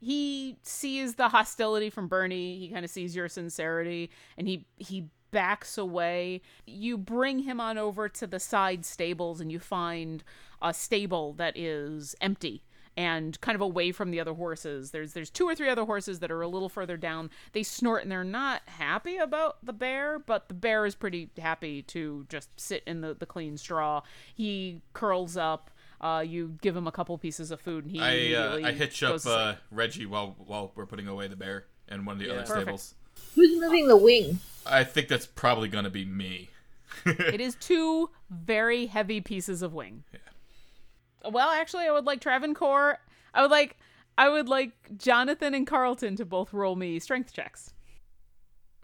he sees the hostility from bernie he kind of sees your sincerity and he he backs away. You bring him on over to the side stables and you find a stable that is empty and kind of away from the other horses. There's there's two or three other horses that are a little further down. They snort and they're not happy about the bear, but the bear is pretty happy to just sit in the, the clean straw. He curls up. Uh, you give him a couple pieces of food, and he I uh, I hitch up uh, Reggie while while we're putting away the bear in one of the Yeah. other Perfect. stables. Who's moving the wing? I think that's probably gonna be me. it is two very heavy pieces of wing. Yeah. Well, actually, I would like Travencore. I would like I would like Jonathan and Carlton to both roll me strength checks.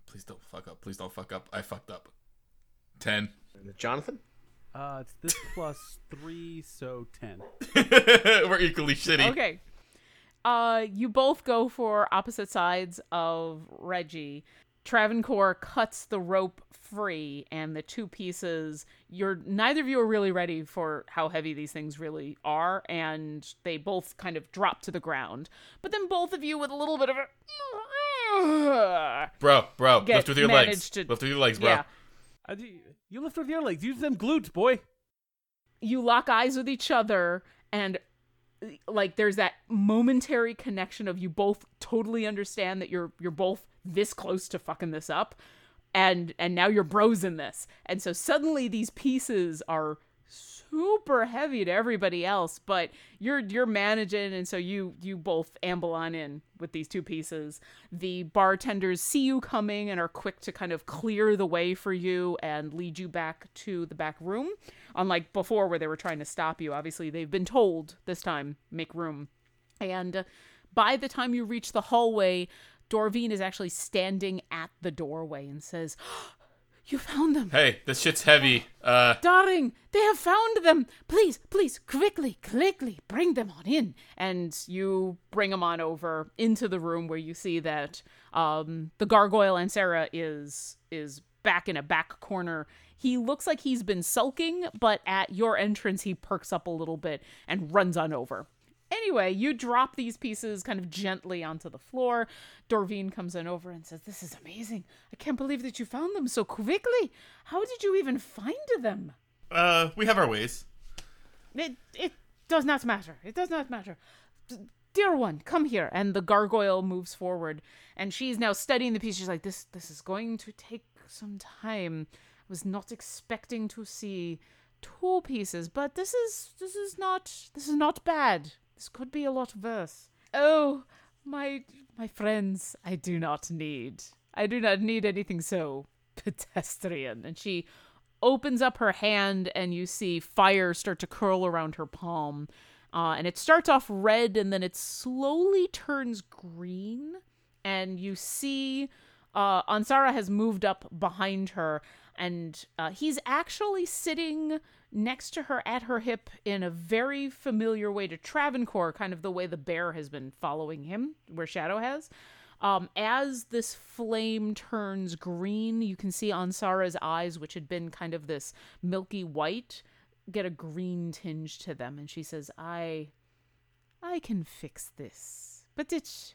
Please don't fuck up. Please don't fuck up. I fucked up. Ten. Jonathan? Uh, it's this plus three, so ten. We're equally shitty. Okay. Uh, you both go for opposite sides of Reggie. Travencore cuts the rope free, and the two pieces. You're neither of you are really ready for how heavy these things really are, and they both kind of drop to the ground. But then both of you, with a little bit of a Bro, bro, Get lift with your legs. managed to- Lift with your legs, bro. Yeah. I do, you lift with your legs. Use them glutes, boy. you lock eyes with each other and like there's that momentary connection of you both totally understand that you're you're both this close to fucking this up and and now you're bros in this. And so suddenly these pieces are super heavy to everybody else but you're you're managing and so you you both amble on in with these two pieces. The bartenders see you coming and are quick to kind of clear the way for you and lead you back to the back room. Unlike before where they were trying to stop you obviously they've been told this time make room. And by the time you reach the hallway dorvine is actually standing at the doorway and says you found them Hey, this shit's heavy. Uh, Darling, they have found them. Please, please, quickly, quickly, bring them on in. And you bring them on over into the room where you see that um, the gargoyle Ansara is is back in a back corner. He looks like he's been sulking, but at your entrance, he perks up a little bit and runs on over. Anyway, you drop these pieces kind of gently onto the floor. Dorvine comes in over and says, This is amazing. I can't believe that you found them so quickly. How did you even find them? uh, we have our ways. It it does not matter. It does not matter. D- Dear one, come here. And the gargoyle moves forward, and she's now studying the piece. She's like, "This this is going to take some time. I was not expecting to see two pieces, but this is this is not this is not bad. This could be a lot worse. Oh, my my friends, I do not need. I do not need anything so pedestrian." And she opens up her hand and you see fire start to curl around her palm. Uh, and it starts off red and then it slowly turns green. And you see uh, Ansara has moved up behind her and uh, he's actually sitting next to her at her hip in a very familiar way to Travencore, kind of the way the bear has been following him, where Shadow has. Um, as this flame turns green, you can see Ansara's eyes, which had been kind of this milky white, get a green tinge to them, and she says, "I, I can fix this, but it,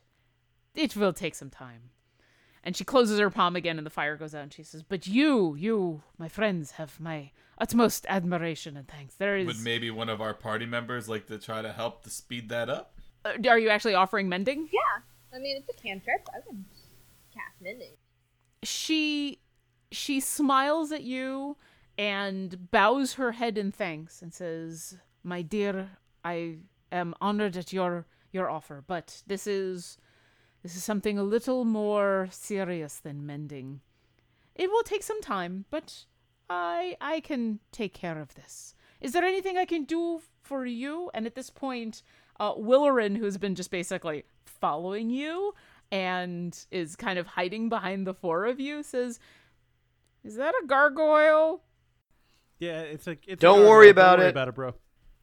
it will take some time." And she closes her palm again, and the fire goes out. And she says, "But you, you, my friends, have my utmost admiration and thanks. There is. Would maybe one of our party members like to try to help to speed that up? Uh, are you actually offering mending? Yeah. I mean, it's a cantrip. I can cast mending. she she smiles at you and bows her head in thanks and says my dear i am honored at your your offer but this is this is something a little more serious than mending it will take some time but i i can take care of this is there anything i can do for you and at this point uh Willerin, who's been just basically following you and is kind of hiding behind the four of you says is that a gargoyle Yeah, it's like it's. Don't gargoyle. worry about Don't worry it. about it, bro.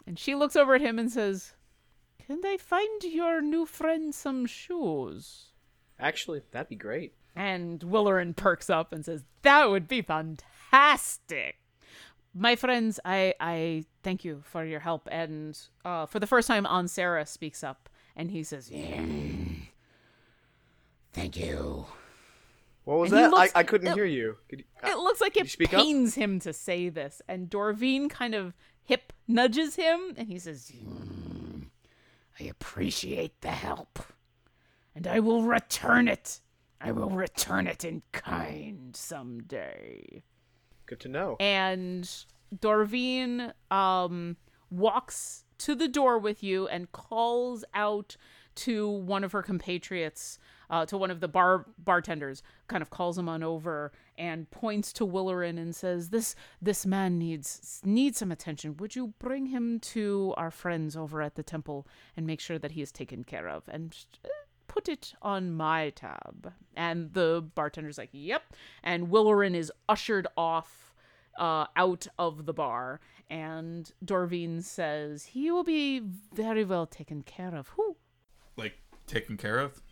and she looks over at him and says can i find your new friend some shoes Actually, that'd be great. And Willerin perks up and says, That would be fantastic. My friends, I, I thank you for your help. And uh, for the first time, Ansara speaks up and he says, "Yeah, Thank you. What was And that? looks- I, I couldn't it- hear you. You- It looks like it speak up? pains him to say this, and Dorvine kind of hip nudges him, and he says, "Hmm, "I appreciate the help, and I will return it. I will return it in kind someday." Good to know. and Dorvine um, walks to the door with you and calls out to one of her compatriots, uh, to one of the bar bartenders, kind of calls him on over and points to Willerin and says, "This this man needs needs some attention. Would you bring him to our friends over at the temple and make sure that he is taken care of and." Put it on my tab. And the bartender's like, Yep. And Willerin is ushered off uh, out of the bar, and Dorvine says he will be very well taken care of. Who? Like taken care of.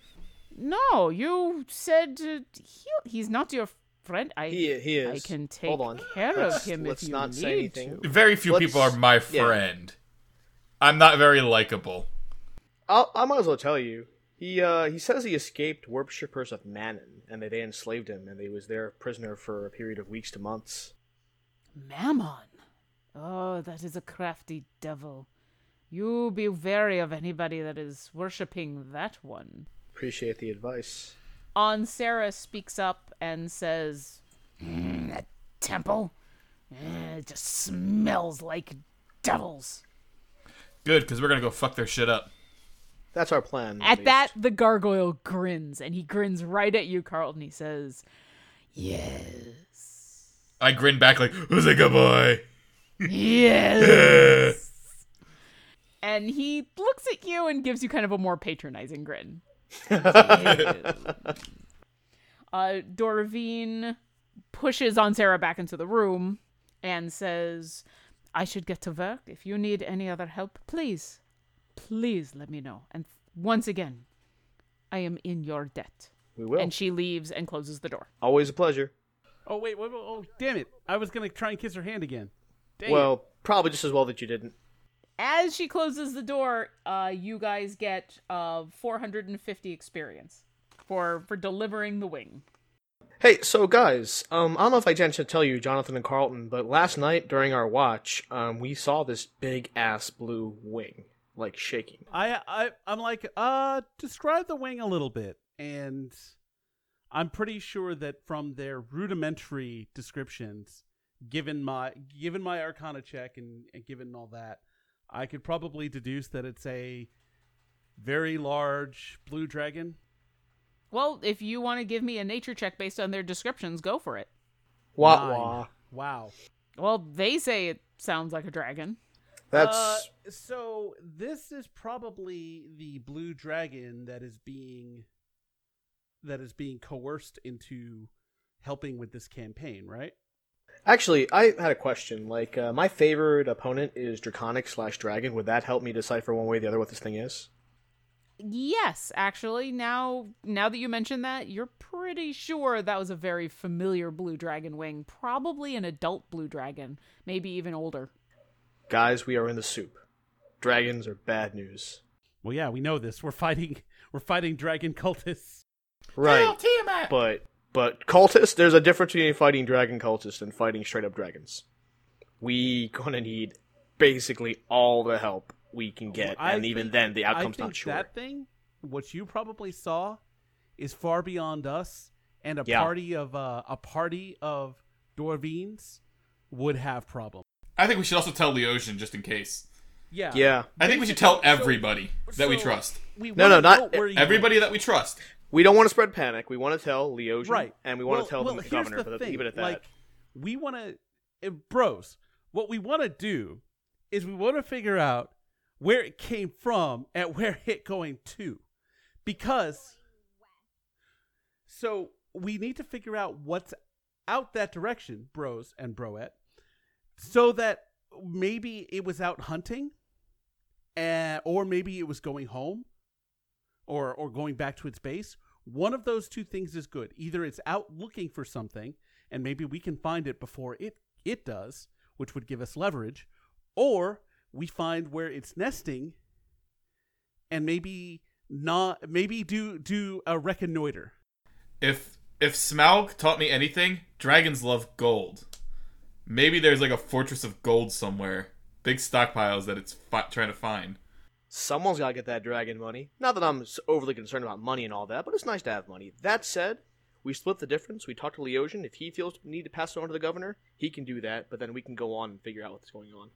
No, you said uh, he, he's not your friend. I He- he is. I can take Hold on. care Let's- of him let's if you not need say anything. to. Very few Let's- people are my yeah. friend. I'm not very likable. I'll, I might as well tell you. He uh, he says he escaped worshippers of Mammon, and that they enslaved him, and he was their prisoner for a period of weeks to months. Mammon. Oh, that is a crafty devil. You be wary of anybody that is worshipping that one. Appreciate the advice. Ansara speaks up and says, "Mm, "That temple, eh, it just smells like devils." Good, because we're gonna go fuck their shit up. That's our plan. At least. that, the gargoyle grins, and he grins right at you, Carlton. He says, "Yes, I grin back like, "Who's a good boy?" yes." and he looks at you and gives you kind of a more patronizing grin. uh, Dorvine pushes Ansara back into the room and says, I should get to work. If you need any other help, please, please let me know. And once again, I am in your debt. We will. And she leaves and closes the door. Always a pleasure. Oh wait, wait, wait, oh damn it! I was gonna try and kiss her hand again. Dang well, probably just as well that you didn't. As she closes the door, uh, you guys get uh, 450 experience for for delivering the wing. Hey, so guys, um, I don't know if I had to tell you, Jonathan and Carlton, but last night during our watch, um, we saw this big ass blue wing, like shaking. I, I, I'm like, uh, describe the wing a little bit, and I'm pretty sure that from their rudimentary descriptions, given my given my Arcana check and, and given all that, I could probably deduce that it's a very large blue dragon. Well, if you want to give me a nature check based on their descriptions, go for it. Wah wah. Wow. Well, they say it sounds like a dragon. That's Uh, so this is probably the blue dragon that is being that is being coerced into helping with this campaign, right? actually. I had a question. Like, uh, my favorite opponent is Draconic slash Dragon. Would that help me decipher one way or the other what this thing is? Yes, actually, now now that you mention that, you're pretty sure that was a very familiar blue dragon wing, probably an adult blue dragon, maybe even older. Guys, we are in the soup. Dragons are bad news. Well, yeah, we know this. We're fighting we're fighting dragon cultists. Right. But but cultists, there's a difference between fighting dragon cultists and fighting straight up dragons. We gonna need basically all the help we can get, I and even then the I outcome's think not sure. That thing, what you probably saw, is far beyond us, and a Yeah. party of uh, a party of Dorvines would have problems. I think we should also tell Leosian just in case. Yeah. Yeah. I think we should tell everybody that we trust. We No, no, not know where you Everybody that we trust. We don't want to spread panic. We want to tell Leosian, right and we want Well- to tell well, the governor. the but thing, leave it at that. like we want to eh, bros what we want to do is we want to figure out where it came from and where it going to because so we need to figure out what's out that direction bros and broette so that maybe it was out hunting or maybe it was going home or or going back to its base. One of those two things is good. Either it's out looking for something and maybe we can find it before it it does which would give us leverage or we find where it's nesting and maybe not maybe do do a reconnoiter. If If Smaug taught me anything, dragons love gold. Maybe there's like a fortress of gold somewhere. Big stockpiles that it's fi- trying to find. Someone's got to get that dragon money. Not that I'm overly concerned about money and all that, but it's nice to have money. That said, we split the difference. We talked to Leosian. If he feels the need to pass it on to the governor, he can do that, but then we can go on and figure out what's going on.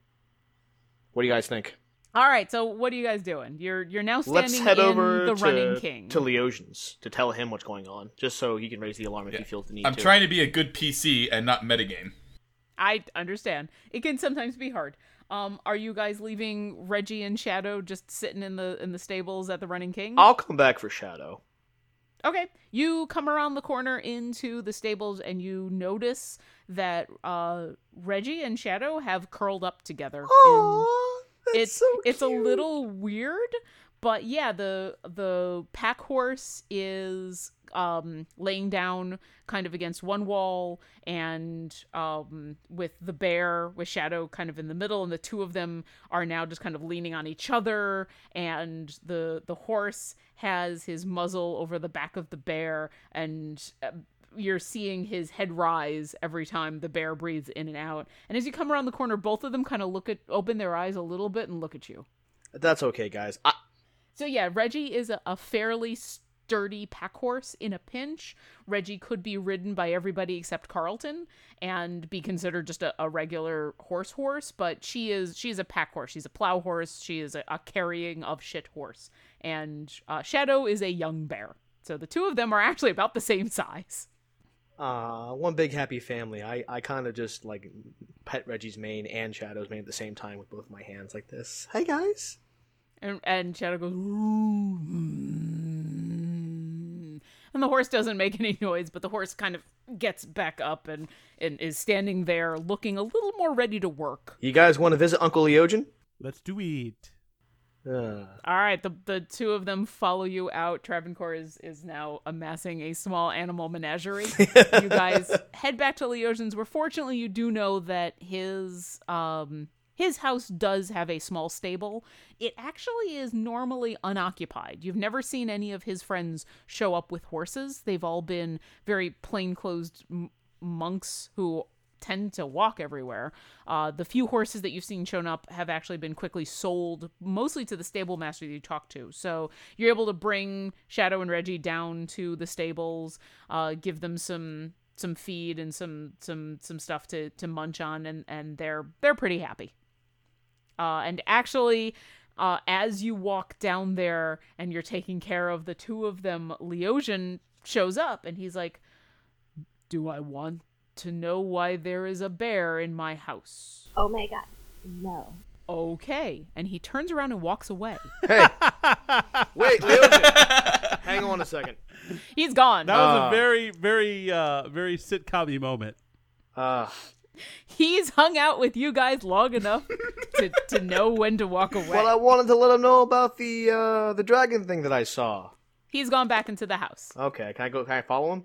What do you guys think? All right, so what are you guys doing? You're you're now standing Let's head in over the to, running king. to Leosian's to tell him what's going on, just so he can raise the alarm if he feels the need I'm to. trying to be a good PC and not metagame. I understand. It can sometimes be hard. Um, are you guys leaving Reggie and Shadow just sitting in the in the stables at the Running King? I'll come back for Shadow. Okay. You come around the corner into the stables and you notice that uh, Reggie and Shadow have curled up together. Aww, in- it's it's a little weird, but yeah, the the pack horse is um laying down kind of against one wall and um with the bear with shadow kind of in the middle and the two of them are now just kind of leaning on each other and the the horse has his muzzle over the back of the bear and uh, you're seeing his head rise every time the bear breathes in and out and as you come around the corner both of them kind of look at open their eyes a little bit and look at you That's okay, guys. I, so yeah, Reggie is a, a fairly sturdy pack horse in a pinch. Reggie could be ridden by everybody except Carlton and be considered just a, a regular horse horse, but she is she's a pack horse. She's a plow horse. She is a, a carrying of shit horse. And uh, Shadow is a young bear. So the two of them are actually about the same size. Uh, one big happy family. I, I kind of just like pet Reggie's mane and Shadow's mane at the same time with both my hands like this. Hey guys. And, and Shadow goes, "Ooh, mm." and the horse doesn't make any noise, but the horse kind of gets back up and, and is standing there looking a little more ready to work. You guys want to visit Uncle Leogen? Let's do it. Uh, All right, the the two of them follow you out. Travencore is is now amassing a small animal menagerie. you guys head back to Leosian's, where fortunately you do know that his um his house does have a small stable. It actually is normally unoccupied. You've never seen any of his friends show up with horses. They've all been very plainclothes m- monks who tend to walk everywhere. Uh, the few horses that you've seen shown up have actually been quickly sold, mostly to the stable master that you talked to. So you're able to bring Shadow and Reggie down to the stables, uh, give them some some feed and some some some stuff to to munch on, and and they're they're pretty happy. Uh, and actually, uh, as you walk down there and you're taking care of the two of them, Leosian shows up and he's like, Do I want to know why there is a bear in my house? Oh my god. No. Okay. And he turns around and walks away. hey. Wait, Leogen. Hang on a second. He's gone. That was a very, very, uh, very sitcom moment. Uh, He's hung out with you guys long enough to, to know when to walk away. well, I wanted to let him know about the uh, the dragon thing that I saw. He's gone back into the house. Okay, can I go? Can I follow him?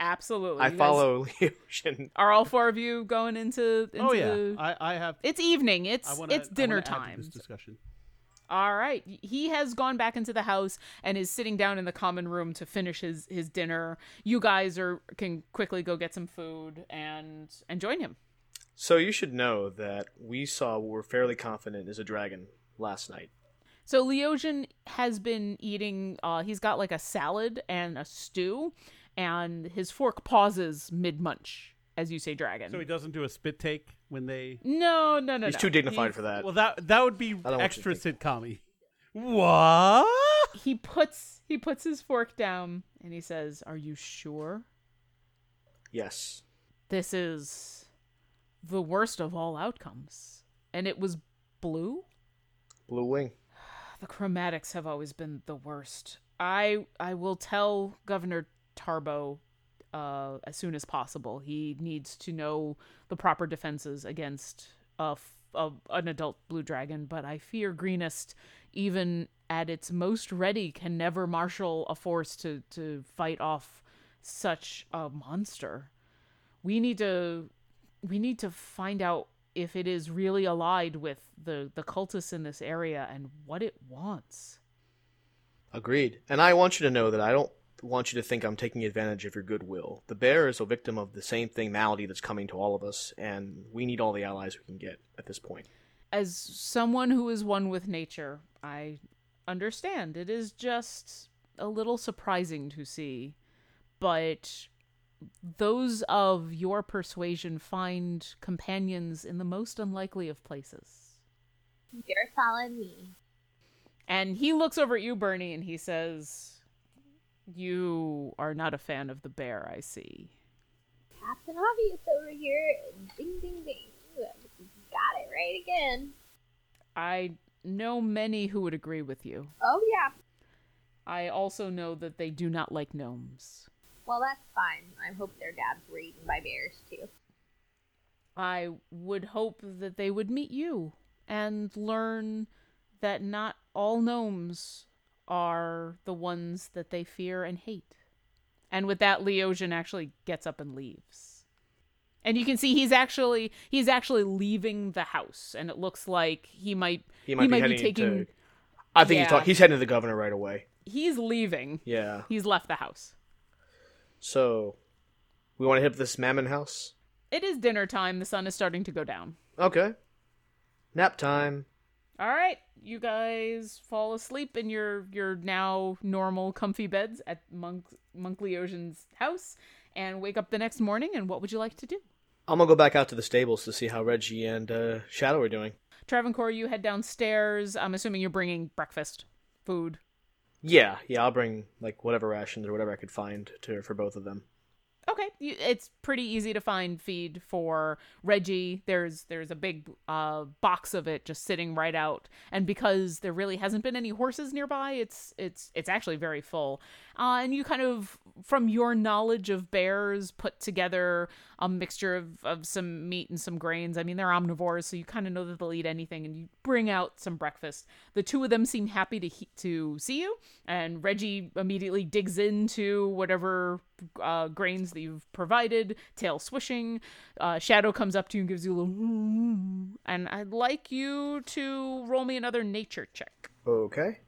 Absolutely. I You follow Leogen. Are all four of you going into? into Oh yeah, the- I, I have. It's evening. It's I wanna, it's dinner wanna add to time. This discussion. All right. He has gone back into the house and is sitting down in the common room to finish his his dinner. You guys are can quickly go get some food and and join him. So you should know that we saw what we're fairly confident is a dragon last night. So Leosian has been eating. Uh, he's got like a salad and a stew, and his fork pauses mid munch as you say dragon. So he doesn't do a spit take when they. no, no, no. He's no. too dignified He's- for that. Well, that that would be don't want you extra to sitcom What? He puts he puts his fork down and he says, "Are you sure Yes. this is the worst of all outcomes?" And it was blue. Blue wing. The chromatics have always been the worst. I I will tell Governor Tarbo uh, as soon as possible. He needs to know the proper defenses against a, f- a- an adult blue dragon. But I fear Greenest, even at its most ready, can never marshal a force to to fight off such a monster. We need to we need to find out if it is really allied with the the cultists in this area and what it wants. Agreed. And I want you to know that I don't want you to think I'm taking advantage of your goodwill. The bear is a victim of the same thing malady that's coming to all of us, and we need all the allies we can get at this point. As someone who is one with nature, I understand. It is just a little surprising to see, but those of your persuasion find companions in the most unlikely of places. You're telling me. And he looks over at you, Bernie, and he says, You are not a fan of the bear, I see. Captain Obvious over here. Ding, ding, ding. Got it right again. I know many who would agree with you. Oh, yeah. I also know that they do not like gnomes. Well, that's fine. I hope their dads were eaten by bears, too. I would hope that they would meet you and learn that not all gnomes are the ones that they fear and hate. And with that, Leosian actually gets up and leaves. And you can see he's actually he's actually leaving the house, and it looks like he might He might, be, heading taking. to. I think he's, Yeah. talk- he's heading to the governor right away. He's leaving. Yeah. He's left the house. So, we want to hit this Mammon house. It is dinner time. The sun is starting to go down. Okay. Nap time. All right, you guys fall asleep in your your now normal comfy beds at Monk Monk Leosian's house and wake up the next morning and what would you like to do? I'm gonna go back out to the stables to see how Reggie and uh, Shadow are doing. Travencore, you head downstairs. I'm assuming you're bringing breakfast, food. Yeah, yeah, I'll bring like whatever rations or whatever I could find to for both of them. Okay, you, it's pretty easy to find feed for Reggie. There's there's a big uh, box of it just sitting right out, and because there really hasn't been any horses nearby, it's it's it's actually very full. Uh, and you kind of, from your knowledge of bears, put together a mixture of, of some meat and some grains. I mean, they're omnivores, so you kind of know that they'll eat anything, and you bring out some breakfast. The two of them seem happy to he- to see you, and Reggie immediately digs into whatever uh, grains that you've provided, tail swishing. Uh, Shadow comes up to you and gives you a little, and I'd like you to roll me another nature check. Okay.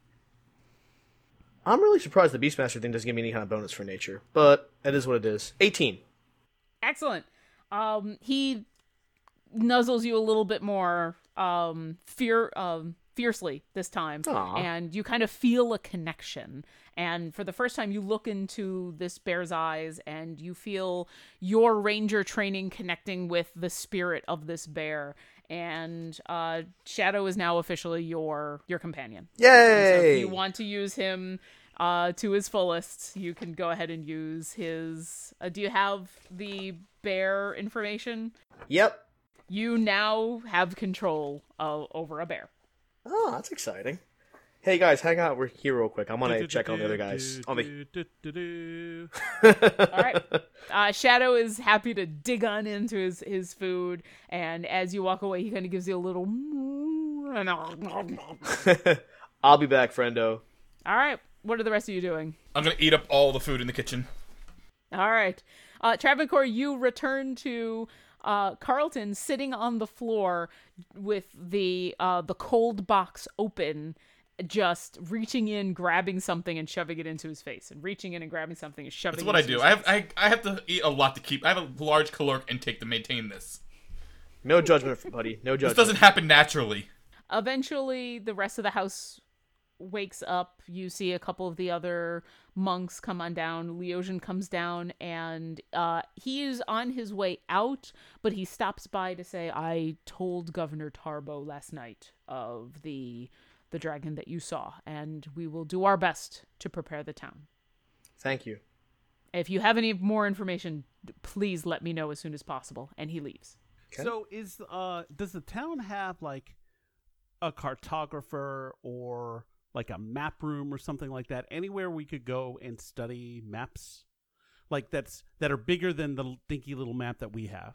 I'm really surprised the Beastmaster thing doesn't give me any kind of bonus for nature, but it is what it is. 18. Excellent. Um, he nuzzles you a little bit more um, fear um, fiercely this time, Aw. and you kind of feel a connection. And for the first time, you look into this bear's eyes, and you feel your ranger training connecting with the spirit of this bear. And uh, Shadow is now officially your your companion. And so if Yay! you want to use him uh, to his fullest, you can go ahead and use his. Uh, do you have the bear information? Yep. You now have control uh, over a bear. Oh, that's exciting. Hey guys, hang out. We're here real quick. I'm gonna check on the other guys. On the... All right. Uh, Shadow is happy to dig on into his, his food, and as you walk away, he kind of gives you a little. I'll be back, friendo. All right. What are the rest of you doing? I'm gonna eat up all the food in the kitchen. All right. Uh, Travencore, you return to uh, Carlton sitting on the floor with the uh, the cold box open, just reaching in, grabbing something, and shoving it into his face, and reaching in and grabbing something and shoving. That's it what I into do. his I have face. I, I have to eat a lot to keep. I have a large caloric intake to maintain this. No judgment, buddy. No judgment. This doesn't happen naturally. Eventually, the rest of the house wakes up. You see a couple of the other monks come on down. Leosian comes down, and uh, he is on his way out, but he stops by to say, "I told Governor Tarbo last night of the the dragon that you saw, and we will do our best to prepare the town. Thank you. If you have any more information, please let me know as soon as possible." And he leaves. So is uh does the town have like a cartographer or like a map room or something like that? Anywhere we could go and study maps? Like that's that are bigger than the dinky little map that we have.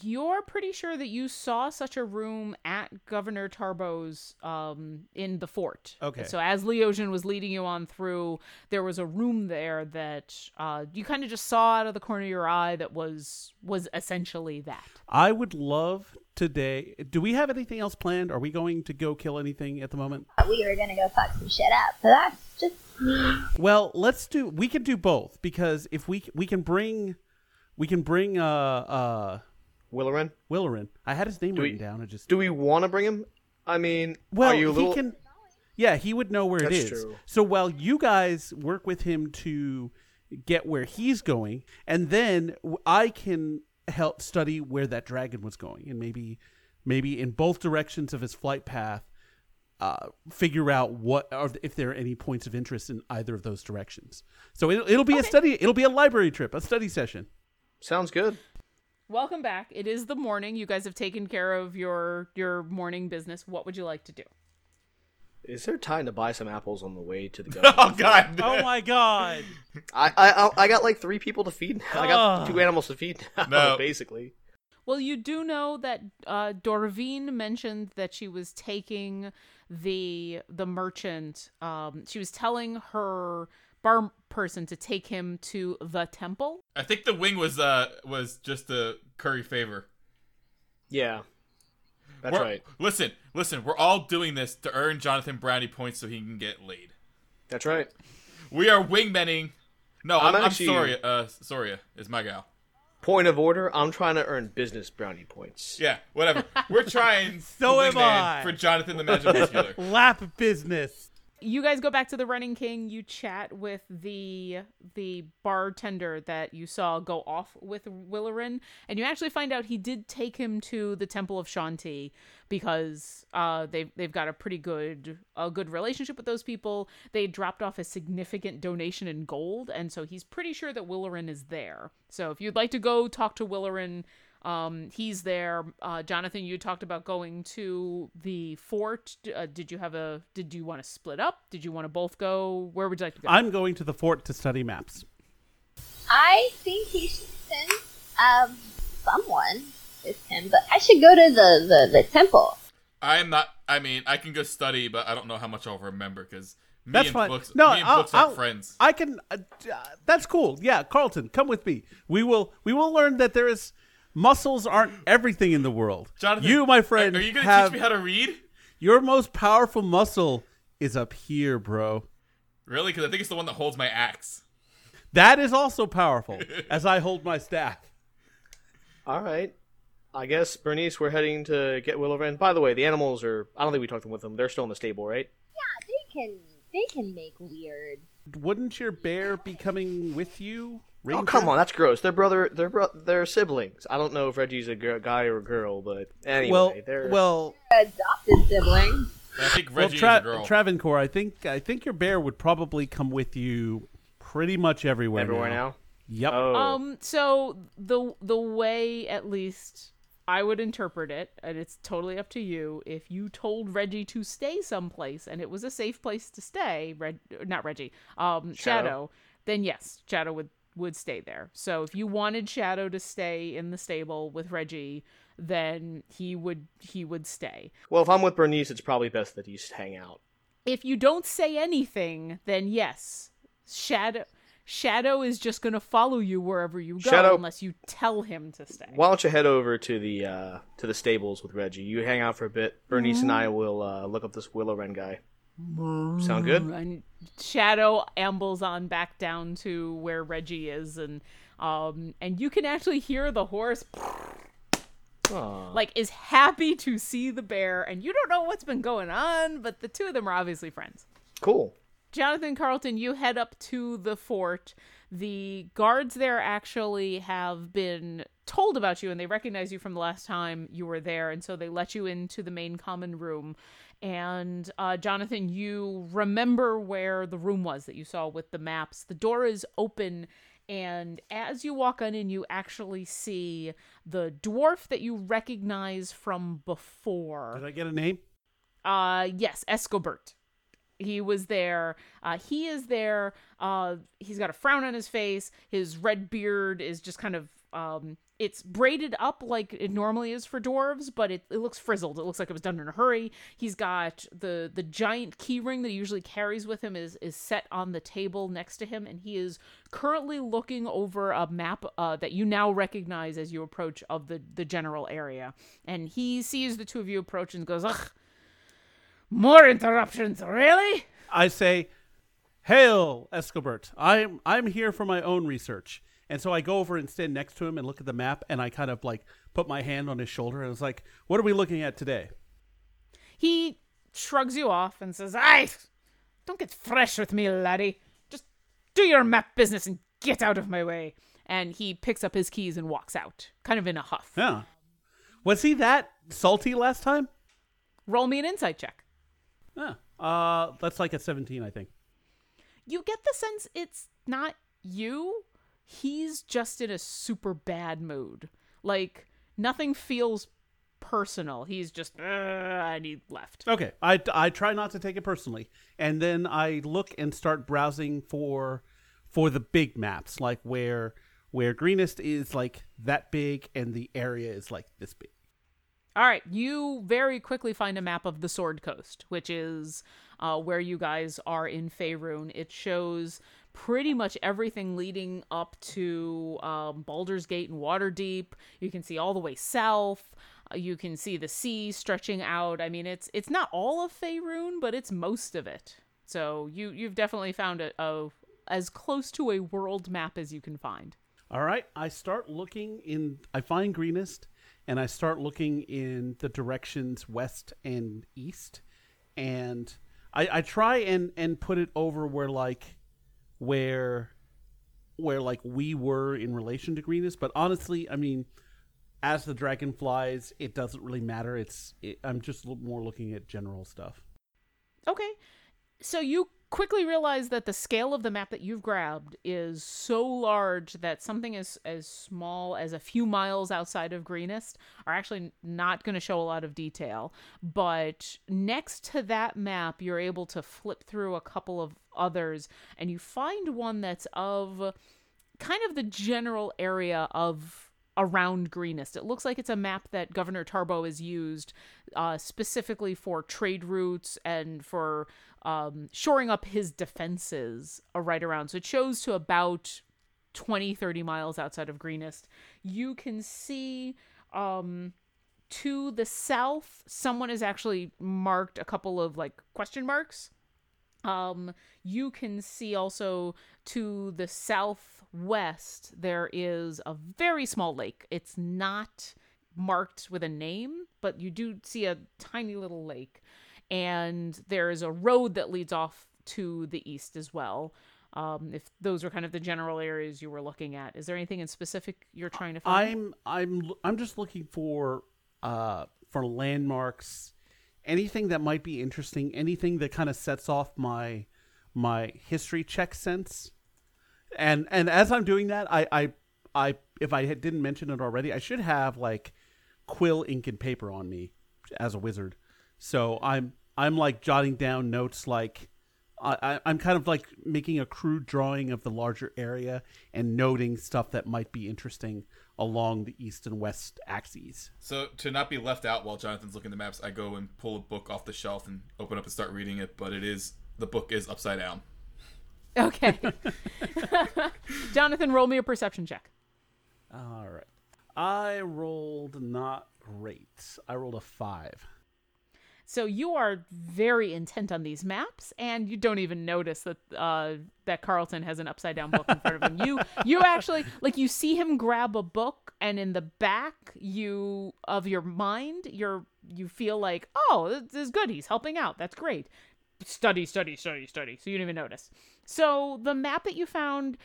You're pretty sure that you saw such a room at Governor Tarbo's um, in the fort. Okay. So as Leosian was leading you on through, there was a room there that uh, you kind of just saw out of the corner of your eye that was was essentially that. I would love today. Do we have anything else planned? Are we going to go kill anything at the moment? We were gonna go fuck some shit up, but that's just me. Well, let's do. We can do both because if we we can bring, we can bring uh uh Willerin. Willerin. I had his name Do we- written down. I just Do we want to bring him? I mean, well are you a little? he can. Yeah, he would know where it That's is. true. So while you guys work with him to get where he's going, and then I can help study where that dragon was going, and maybe, maybe in both directions of his flight path, uh, figure out what are if there are any points of interest in either of those directions. So it'll, it'll be a study. It'll be a library trip, a study session. Sounds good. Welcome back. It is the morning. You guys have taken care of your your morning business. What would you like to do? Is there time to buy some apples on the way to the? Go? Oh? God! Oh my god! I, I I- I got like three people to feed. now. I got Ah. two animals to feed now, No. basically. Well, you do know that uh, Doravine mentioned that she was taking the the merchant. Um, she was telling her bar person to take him to the temple. I think the wing was uh was just a curry favor. Yeah, that's We're- right. Listen, listen. We're all doing this to earn Jonathan brownie points so he can get laid. That's right. We are wingmenning. No, I'm, I'm I'm, Soria. Uh, Soria is my gal. Point of order. I'm trying to earn business brownie points. Yeah, whatever. We're trying. So to am I. For Jonathan the Magic Muscular. Lap business. You guys go back to the Running King. You chat with the the bartender that you saw go off with Willerin, and you actually find out he did take him to the Temple of Shanti because uh, they've they've got a pretty good a good relationship with those people. They dropped off a significant donation in gold, and so he's pretty sure that Willerin is there. So if you'd like to go talk to Willerin. Um, he's there. Uh, Jonathan, you talked about going to the fort. Uh, did you have a? Did you want to split up? Did you want to both go? Where would you like to go? I'm going to the fort to study maps. I think he should send um someone with him, but I should go to the the, the temple. I'm not. I mean, I can go study, but I don't know how much I'll remember because me That's and fine. books. no, me and I'll, books are I'll- friends. I can. Uh, uh, that's cool. Yeah, Carlton, come with me. We will. We will learn that there is muscles aren't everything in the world. Jonathan, you, my friend, are, are you going to teach me how to read? your most powerful muscle is up here, bro. Really? Because I think it's the one that holds my axe. That is also powerful. as I hold my staff. All right. I guess Bernice, we're heading to get Willow Willerin. By the way, the animals are. I don't think we talked with them. They're still in the stable, right? Yeah, they can they can make weird. Wouldn't your bear be coming with you? Oh come on, that's gross. They're brother. They're bro- they're siblings. I don't know if Reggie's a gir- guy or a girl, but anyway, well, they're well, Adopted sibling. I think well, Tra- is a girl. Travencore. I think I think your bear would probably come with you pretty much everywhere. everywhere now. Yep. Oh, Um, so the the way at least I would interpret it, and it's totally up to you. If you told Reggie to stay someplace and it was a safe place to stay, Reg, not Reggie, um, Shadow. Shadow. then yes, Shadow would would stay there. So if you wanted Shadow to stay in the stable with Reggie, then he would he would stay. well, if I'm with Bernice, it's probably best that he's hang out. If you don't say anything, then yes, Shadow Shadow is just gonna follow you wherever you go Shadow- unless you tell him to stay. Why don't you head over to the uh, to the stables with Reggie? You hang out for a bit. Bernice and I will uh, look up this Willow Wren guy. Sound good? And Shadow ambles on back down to where Reggie is, and um, and you can actually hear the horse Aw. like is happy to see the bear, and you don't know what's been going on, but the two of them are obviously friends. Cool. Jonathan Carlton, you head up to the fort. The guards there actually have been told about you and they recognize you from the last time you were there, and so they let you into the main common room. And uh, Jonathan, you remember where the room was that you saw with the maps. The door is open, and as you walk on in, you actually see the dwarf that you recognize from before. Did I get a name? Uh, yes, Escobert. He was there. Uh, he is there. Uh, he's got a frown on his face. His red beard is just kind of Um, it's braided up like it normally is for dwarves, but it, it looks frizzled. It looks like it was done in a hurry. He's got the the giant keyring that he usually carries with him is is set on the table next to him, and he is currently looking over a map uh, that you now recognize as you approach of the the general area. And he sees the two of you approach and goes, "Ugh, more interruptions, really?" I say, "Hail, Escobert! I'm I'm here for my own research." And so I go over and stand next to him and look at the map, and I kind of like put my hand on his shoulder and I was like, "What are we looking at today?" He shrugs you off and says, "Aye, don't get fresh with me, laddie. Just do your map business and get out of my way." And he picks up his keys and walks out, kind of in a huff. Yeah. Was he that salty last time? Roll me an insight check. Yeah. Uh, that's like a 17, I think. You get the sense it's not you. He's just in a super bad mood. Like nothing feels personal. He's just and he left. Okay. I, I try not to take it personally. And then I look and start browsing for for the big maps, like where where Greenest is like that big and the area is like this big. All right, you very quickly find a map of the Sword Coast, which is uh, where you guys are in Faerun. It shows pretty much everything leading up to um, Baldur's Gate and Waterdeep. You can see all the way south. Uh, you can see the sea stretching out. I mean, it's it's not all of Faerun, but it's most of it. So you you've definitely found a, a as close to a world map as you can find. All right, I start looking in. I find Greenest, and I start looking in the directions west and east, and I, I try and and put it over where like where where like we were in relation to Greenest. But honestly, I mean, as the dragon flies, it doesn't really matter. It's it, I'm just more looking at general stuff. Okay. So you quickly realize that the scale of the map that you've grabbed is so large that something as as small as a few miles outside of Greenest are actually not going to show a lot of detail. But next to that map, you're able to flip through a couple of others and you find one that's of kind of the general area of around Greenest. It looks like it's a map that Governor Tarbo has used uh, specifically for trade routes and for um, shoring up his defenses uh, right around. So it shows to about 20, 30 miles outside of Greenest. You can see um, to the south, someone has actually marked a couple of like question marks. Um, you can see also to the southwest, there is a very small lake. It's not marked with a name, but you do see a tiny little lake. And there is a road that leads off to the east as well. Um, if those are kind of the general areas you were looking at, is there anything in specific you're trying to find? I'm I'm I'm just looking for uh for landmarks, anything that might be interesting, anything that kind of sets off my my history check sense. And and as I'm doing that, I I I if I didn't mention it already, I should have like quill, ink, and paper on me as a wizard. So I'm I'm like jotting down notes like I, I'm kind of like making a crude drawing of the larger area and noting stuff that might be interesting along the east and west axes. So to not be left out while Jonathan's looking at the maps, I go and pull a book off the shelf and open up and start reading it. But it is the book is upside down. Okay. Jonathan, roll me a perception check. All right. I rolled not great. I rolled a five. So you are very intent on these maps, and you don't even notice that uh, that Carlton has an upside down book in front of him. You you actually like you see him grab a book, and in the back you of your mind, you're you feel like, oh, this is good. He's helping out. That's great. Study, study, study, study. So you didn't even notice. So the map that you found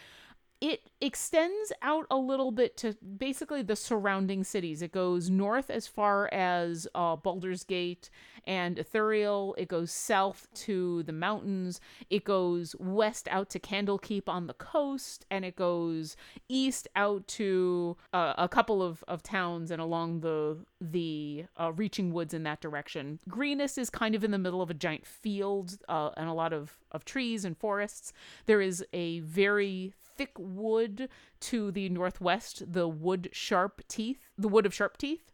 it extends out a little bit to basically the surrounding cities. It goes north as far as uh, Baldur's Gate and Elturel. It goes south to the mountains. It goes west out to Candlekeep on the coast, and it goes east out to uh, a couple of, of towns and along the the uh, reaching woods in that direction. Greenest is kind of in the middle of a giant field uh, and a lot of, of trees and forests. There is a very thick wood to the northwest, the wood sharp teeth, the wood of sharp teeth.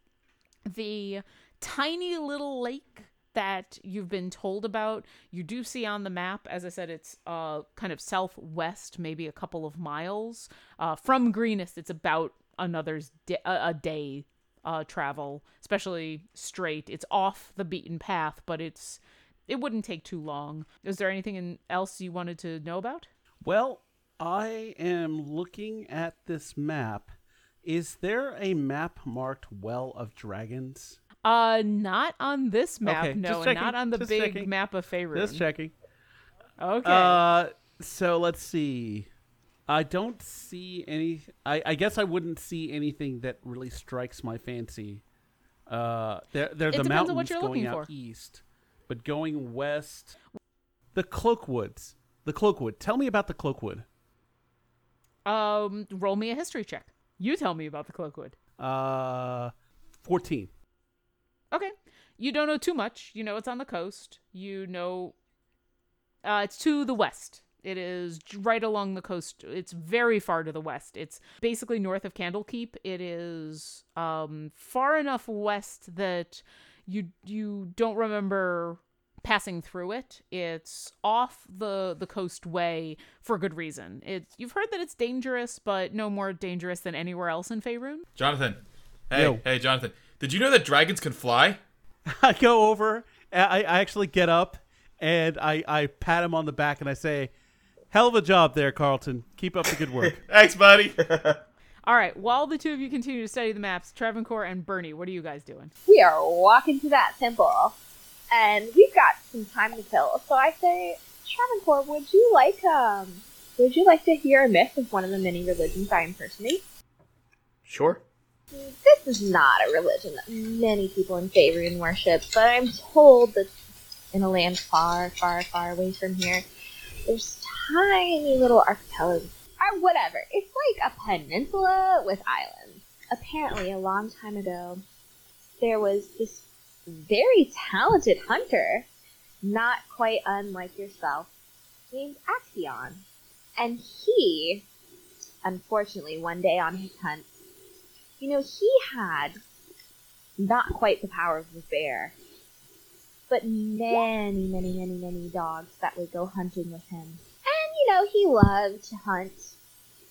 The tiny little lake that you've been told about, you do see on the map. As I said, it's uh kind of southwest, maybe a couple of miles uh, from Greenest. It's about another's di- a, day uh, travel, especially straight. It's off the beaten path, but it's it wouldn't take too long. Is there anything else you wanted to know about? Well, I am looking at this map. Is there a map marked Well of Dragons? Uh, not on this map. Okay, no, checking, not on the big checking. map of Faerun. Just checking. Okay. Uh, so let's see. I don't see any. I, I guess I wouldn't see anything that really strikes my fancy. Uh, they're they're the mountains going out for. east, but going west, the Cloakwoods. The Cloakwood. Tell me about the Cloakwood. Um, roll me a history check. You tell me about the Cloakwood. Uh, fourteen. Okay. You don't know too much. You know it's on the coast. You know uh, it's to the west. It is right along the coast. It's very far to the west. It's basically north of Candlekeep. It is um, far enough west that you you don't remember passing through it. It's off the the coast way for good reason. It's you've heard that it's dangerous, but no more dangerous than anywhere else in Faerun. Jonathan. Hey, Yo. hey, Jonathan. Did you know that dragons can fly? I go over. I, I actually get up and I, I pat him on the back and I say, "Hell of a job there, Carlton. Keep up the good work." Thanks, buddy. All right. While the two of you continue to study the maps, Travencore and Bernie, what are you guys doing? We are walking to that temple, and we've got some time to kill. So I say, Travencore, would you like um, would you like to hear a myth of one of the many religions I impersonate? Sure. This is not a religion that many people in Faerun worship, but I'm told that in a land far, far, far away from here, there's tiny little archipelagos. Or whatever. It's like a peninsula with islands. Apparently, a long time ago, there was this very talented hunter, not quite unlike yourself, named Actaeon. And he, unfortunately, one day on his hunt, you know, he had not quite the power of a bear, but many, many, many, many dogs that would go hunting with him. And, you know, he loved to hunt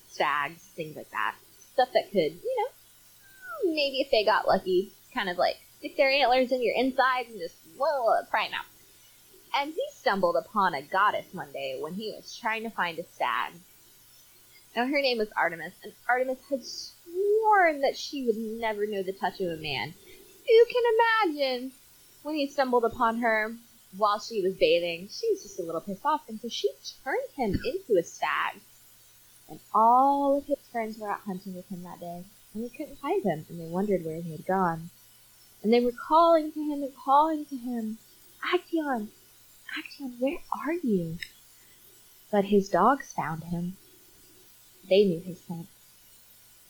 stags, things like that. Stuff that could, you know, maybe if they got lucky, kind of like stick their antlers in your insides and just, whoa, pry 'em out. And he stumbled upon a goddess one day when he was trying to find a stag. Now, her name was Artemis, and Artemis had sworn that she would never know the touch of a man. You can imagine when he stumbled upon her while she was bathing, she was just a little pissed off, and so she turned him into a stag. And all of his friends were out hunting with him that day, and they couldn't find him, and they wondered where he had gone. And they were calling to him and calling to him, Actaeon, Actaeon, where are you? But his dogs found him. They knew his scent.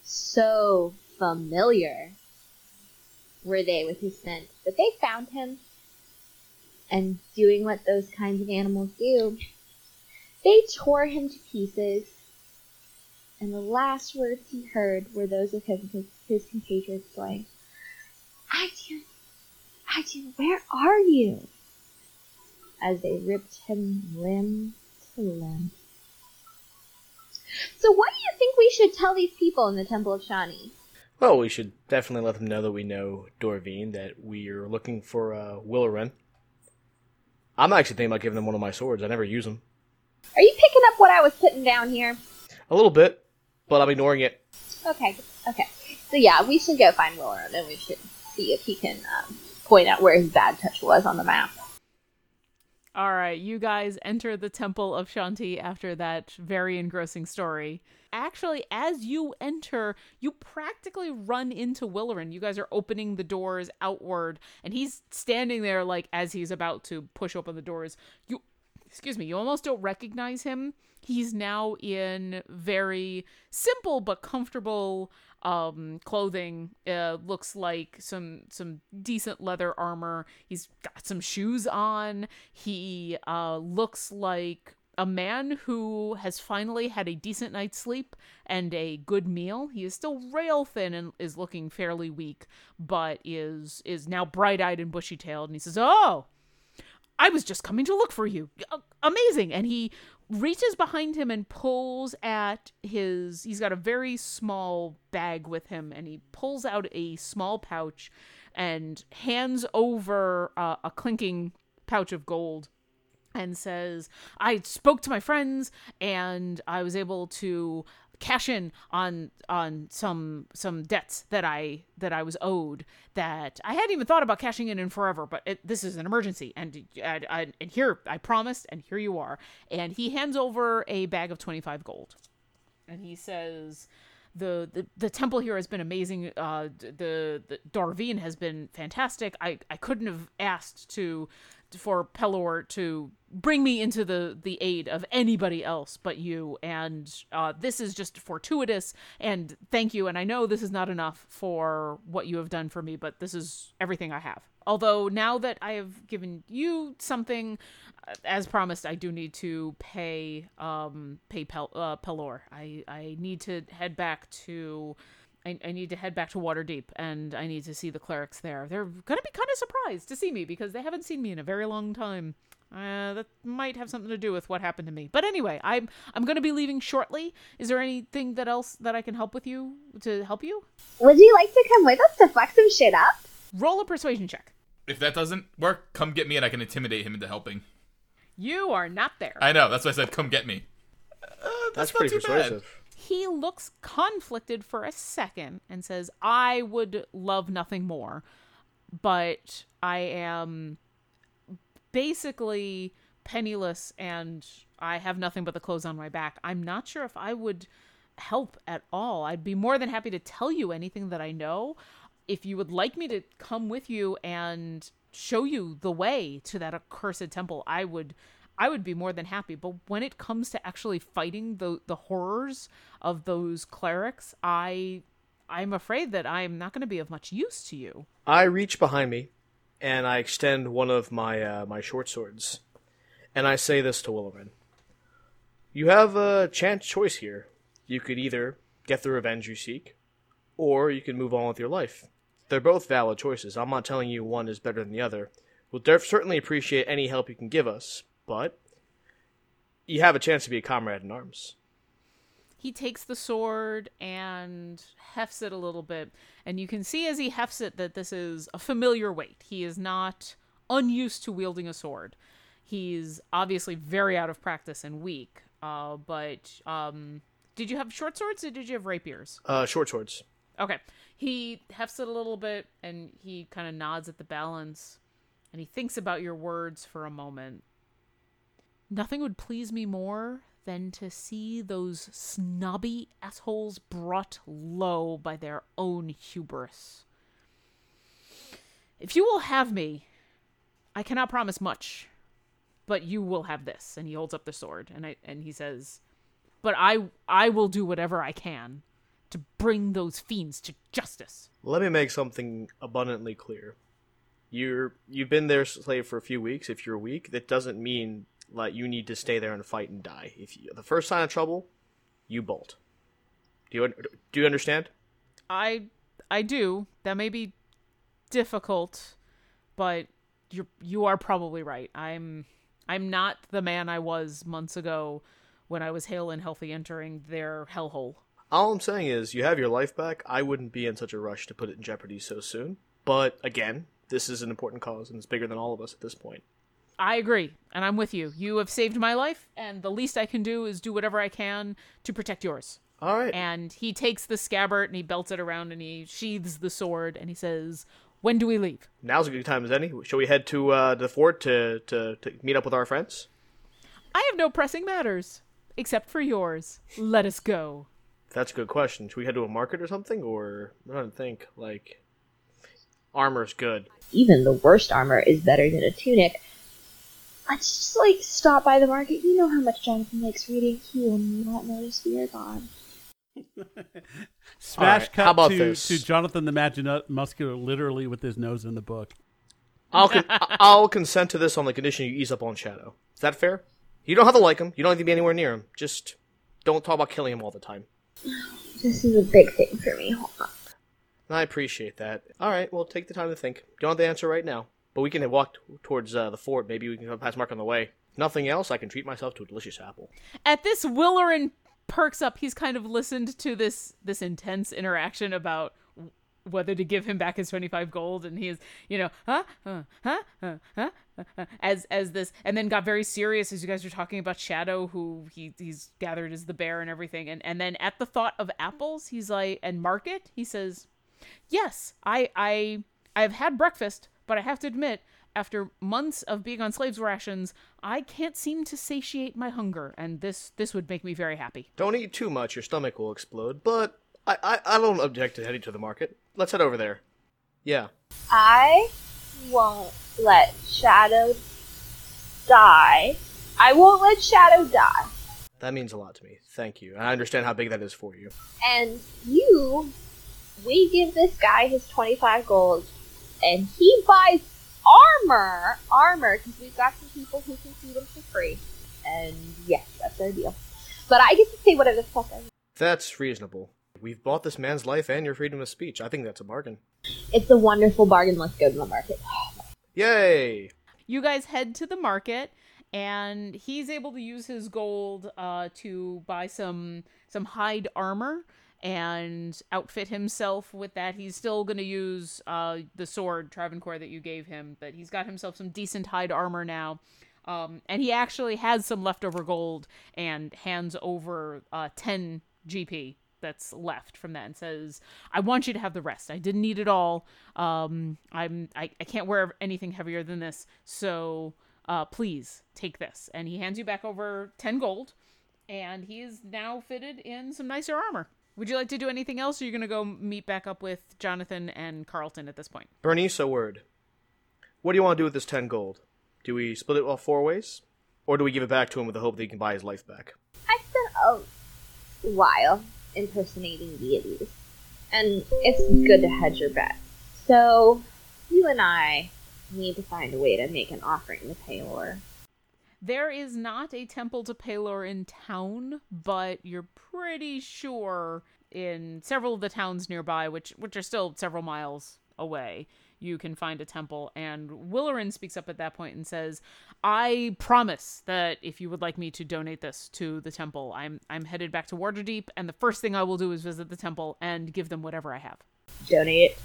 So familiar were they with his scent that they found him. And doing what those kinds of animals do, they tore him to pieces. And the last words he heard were those of his, his, compatriots going, Actaeon, Actaeon, where are you? As they ripped him limb to limb. So what do you think we should tell these people in the Temple of Shani? Well, we should definitely let them know that we know Dorvine, that we are looking for uh, Willerin. I'm actually thinking about giving them one of my swords. I never use them. Are you picking up what I was putting down here? A little bit, but I'm ignoring it. Okay, okay. So yeah, we should go find Willerin and we should see if he can um, point out where his bad touch was on the map. All right, you guys enter the Temple of Shanti after that very engrossing story. Actually, as you enter, you practically run into Willerin. You guys are opening the doors outward, and he's standing there like as he's about to push open the doors. You excuse me, you almost don't recognize him. He's now in very simple but comfortable um clothing uh looks like some some decent leather armor he's got some shoes on he uh looks like a man who has finally had a decent night's sleep and a good meal. He is still rail thin and is looking fairly weak, but is is now bright eyed and bushy tailed. And he says, "Oh, I was just coming to look for you. A- Amazing!" And he reaches behind him and pulls at his. He's got a very small bag with him, and he pulls out a small pouch and hands over uh, a clinking pouch of gold and says, I spoke to my friends and I was able to cash in on on some some debts that I that I was owed that I hadn't even thought about cashing in in forever but it, this is an emergency and, and and here I promised and here you are and he hands over a bag of 25 gold and he says the, the the temple here has been amazing. Uh, the the Darvine has been fantastic. I, I couldn't have asked to for Pelor to bring me into the the aid of anybody else but you. And uh, this is just fortuitous. And thank you. And I know this is not enough for what you have done for me, but this is everything I have. Although now that I have given you something, uh, as promised, I do need to pay um pay Pel- uh, Pelor. I I need to head back to. I, I need to head back to Waterdeep and I need to see the clerics there. They're gonna be kind of surprised to see me because they haven't seen me in a very long time. Uh, that might have something to do with what happened to me. But anyway, I'm I'm gonna be leaving shortly. Is there anything that else that I can help with you to help you? Would you like to come with us to fuck some shit up? Roll a persuasion check. If that doesn't work, come get me and I can intimidate him into helping. You are not there. I know. That's why I said come get me. Uh, That's, that's not pretty too bad. He looks conflicted for a second and says, I would love nothing more, but I am basically penniless and I have nothing but the clothes on my back. I'm not sure if I would help at all. I'd be more than happy to tell you anything that I know. If you would like me to come with you and show you the way to that accursed temple, I would I would be more than happy. But when it comes to actually fighting the the horrors of those clerics, I I'm afraid that I'm not going to be of much use to you. I reach behind me, and I extend one of my uh, my short swords, and I say this to Willerin: "You have a chance choice here. You could either get the revenge you seek, or you can move on with your life. They're both valid choices. I'm not telling you one is better than the other. We'll certainly appreciate any help you can give us, but you have a chance to be a comrade in arms." He takes the sword and hefts it a little bit, and you can see as he hefts it that this is a familiar weight. He is not unused to wielding a sword. He's obviously very out of practice and weak. Uh, but um, did you have short swords or did you have rapiers? Uh, short swords. Okay. He hefts it a little bit and he kind of nods at the balance and he thinks about your words for a moment. Nothing would please me more than to see those snobby assholes brought low by their own hubris. If you will have me, I cannot promise much, but you will have this. And he holds up the sword and I and he says, "But I I will do whatever I can to bring those fiends to justice." Let me make something abundantly clear. You're you've been their slave for a few weeks. If you're weak, that doesn't mean like you need to stay there and fight and die. If you, the first sign of trouble, you bolt. Do you do you understand? I I do. That may be difficult, but you you are probably right. I'm I'm not the man I was months ago when I was hale and healthy entering their hellhole. All I'm saying is, you have your life back. I wouldn't be in such a rush to put it in jeopardy so soon. But again, this is an important cause, and it's bigger than all of us at this point. I agree, and I'm with you. You have saved my life, and the least I can do is do whatever I can to protect yours. All right. And he takes the scabbard and he belts it around and he sheathes the sword and he says, "When do we leave?" Now's a good time as any. Shall we head to uh, the fort to, to to meet up with our friends? I have no pressing matters except for yours. Let us go. That's a good question. Should we head to a market or something, or I don't think like armor's good. Even the worst armor is better than a tunic. Let's just like stop by the market. You know how much Jonathan likes reading. He will not notice we are gone. Smash All right, cut how about to, this? to Jonathan the Magina- Muscular literally with his nose in the book. I'll con- I'll consent to this on the condition you ease up on Shadow. Is that fair? You don't have to like him. You don't have to be anywhere near him. Just don't talk about killing him all the time. This is a big thing for me. Hold on. I appreciate that. All right, well, take the time to think. You don't have the answer right now, but we can walk t- towards uh, the fort. Maybe we can go past Mark on the way. Nothing else, I can treat myself to a delicious apple. At this, Willerin perks up. He's kind of listened to this this intense interaction about whether to give him back his 25 gold and he is you know huh? Huh? Huh? Huh, huh, huh, as as this and then got very serious as you guys were talking about shadow who he he's gathered as the bear and everything. And and then at the thought of apples he's like and market he says yes i i i've had breakfast but i have to admit after months of being on slaves rations i can't seem to satiate my hunger and this this would make me very happy Don't eat too much, your stomach will explode, but I, I, I don't object to heading to the market. Let's head over there. Yeah. I won't let Shadow die. I won't let Shadow die. That means a lot to me. Thank you. I understand how big that is for you. And you, we give this guy his 25 gold, and he buys armor. Armor, because we've got some people who can feed him for free. And yes, that's our deal. But I get to say whatever the fuck I want. That's reasonable. We've bought this man's life and your freedom of speech. I think that's a bargain. It's a wonderful bargain. Let's go to the market. Yay! you guys head to the market and he's able to use his gold uh, to buy some some hide armor and outfit himself with that. He's still going to use uh, the sword Travencore that you gave him, but he's got himself some decent hide armor now. Um, and he actually has some leftover gold and hands over uh, 10 GP that's left from that and says, I want you to have the rest. I didn't need it all. Um, I'm, I, I can't wear anything heavier than this. So uh, please take this. And he hands you back over 10 gold. And he is now fitted in some nicer armor. Would you like to do anything else? Or are you going to go meet back up with Jonathan and Carlton at this point? Bernice, a word. What do you want to do with this 10 gold? Do we split it all four ways? Or do we give it back to him with the hope that he can buy his life back? I spent a while impersonating deities, and it's good to hedge your bet. So, you and I need to find a way to make an offering to Paylor. There is not a temple to Palor in town, but you're pretty sure in several of the towns nearby, which which are still several miles away, you can find a temple. And Willerin speaks up at that point and says, "I promise that if you would like me to donate this to the temple, I'm I'm headed back to Waterdeep, and the first thing I will do is visit the temple and give them whatever I have." Donate it.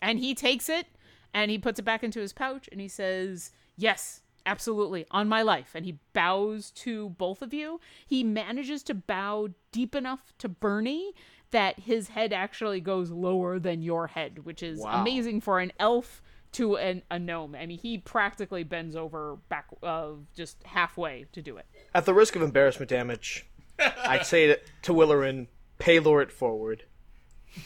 And he takes it and he puts it back into his pouch and he says, Yes, absolutely, on my life. And he bows to both of you. He manages to bow deep enough to Bernie that his head actually goes lower than your head, which is Wow. amazing for an elf to an, a gnome. I mean, he practically bends over back uh, just halfway to do it. At the risk of embarrassment damage, I'd say to, to Willerin, Paylor it forward.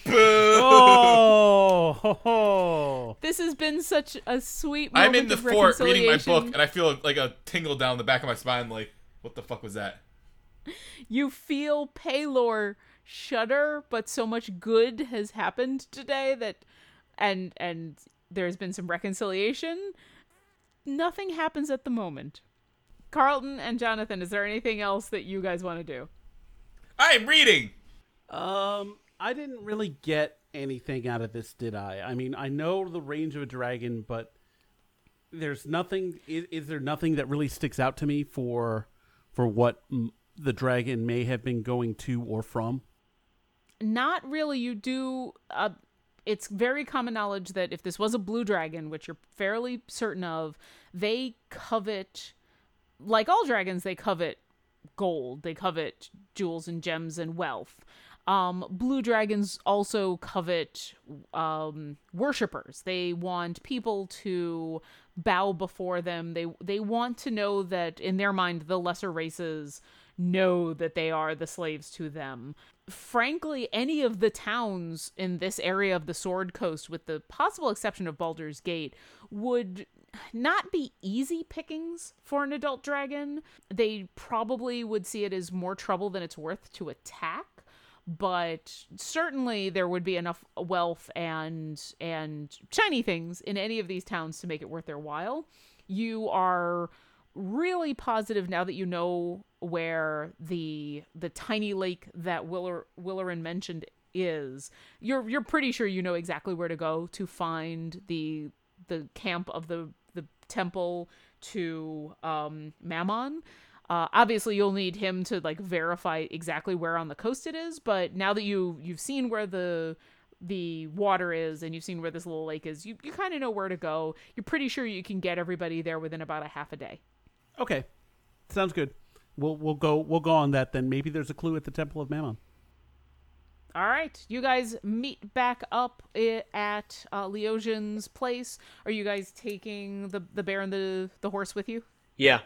Oh, ho, ho. This has been such a sweet moment I'm in the of fort reading my book, and I feel like a tingle down the back of my spine. Like, what the fuck was that? you feel Paylor shudder, but so much good has happened today that and and there's been some reconciliation. Nothing happens at the moment. Carlton and Jonathan, is there anything else that you guys want to do? I'm reading. Um, I didn't really get anything out of this, did I? I mean, I know the range of a dragon, but there's nothing. Is, is there nothing that really sticks out to me for for what mm, the dragon may have been going to or from? Not really. You do. Uh, it's very common knowledge that if this was a blue dragon, which you're fairly certain of, they covet, like all dragons, they covet gold. They covet jewels and gems and wealth. Um, blue dragons also covet um, worshippers. They want people to bow before them. They they want to know that in their mind the lesser races know that they are the slaves to them. Frankly, any of the towns in this area of the Sword Coast, with the possible exception of Baldur's Gate, would not be easy pickings for an adult dragon. They probably would see it as more trouble than it's worth to attack but certainly there would be enough wealth and and shiny things in any of these towns to make it worth their while. You are really positive now that you know where the the tiny lake that Willer Willerin mentioned is. You're you're pretty sure you know exactly where to go to find the the camp of the the temple to um Mammon. Uh, obviously, you'll need him to like verify exactly where on the coast it is. But now that you you've seen where the the water is and you've seen where this little lake is, you you kind of know where to go. You're pretty sure you can get everybody there within about a half a day. Okay, sounds good. We'll we'll go we'll go on that then. Maybe there's a clue at the Temple of Mammon. All right, you guys meet back up at uh, Leosian's place. Are you guys taking the the bear and the the horse with you? Yeah.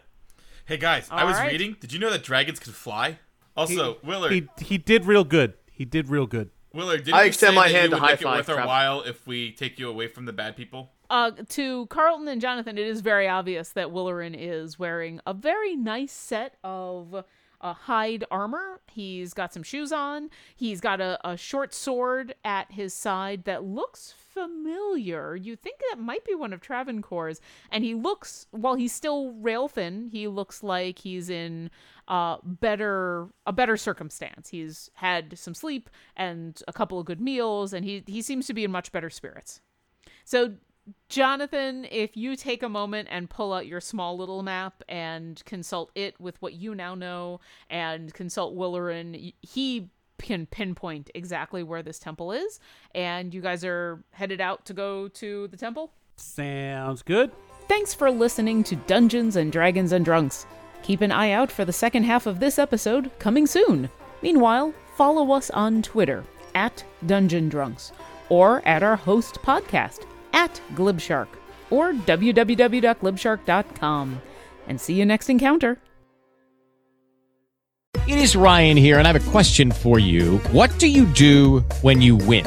Hey guys, I was right. reading. Did you know that dragons can fly? Also, Willard, He he did real good. He did real good. Willard, didn't I you extend say my that hand to would make high it worth five, our Trav. while if we take you away from the bad people? Uh, to Carlton and Jonathan, it is very obvious that Willerin is wearing a very nice set of uh, hide armor. He's got some shoes on. He's got a, a short sword at his side that looks familiar. You think that might be one of Travencore's. And he looks, while he's still rail thin, he looks like he's in uh, better a better circumstance. He's had some sleep and a couple of good meals, and he he seems to be in much better spirits. So, Jonathan, if you take a moment and pull out your small little map and consult it with what you now know and consult Willerin, he can pinpoint exactly where this temple is. And you guys are headed out to go to the temple? Sounds good. Thanks for listening to Dungeons and Dragons and Drunks. Keep an eye out for the second half of this episode coming soon. Meanwhile, follow us on Twitter at Dungeon Drunks or at our host podcast at Glibshark or www.glibshark.com. And see you next encounter. It is Ryan here, and I have a question for you. What do you do when you win?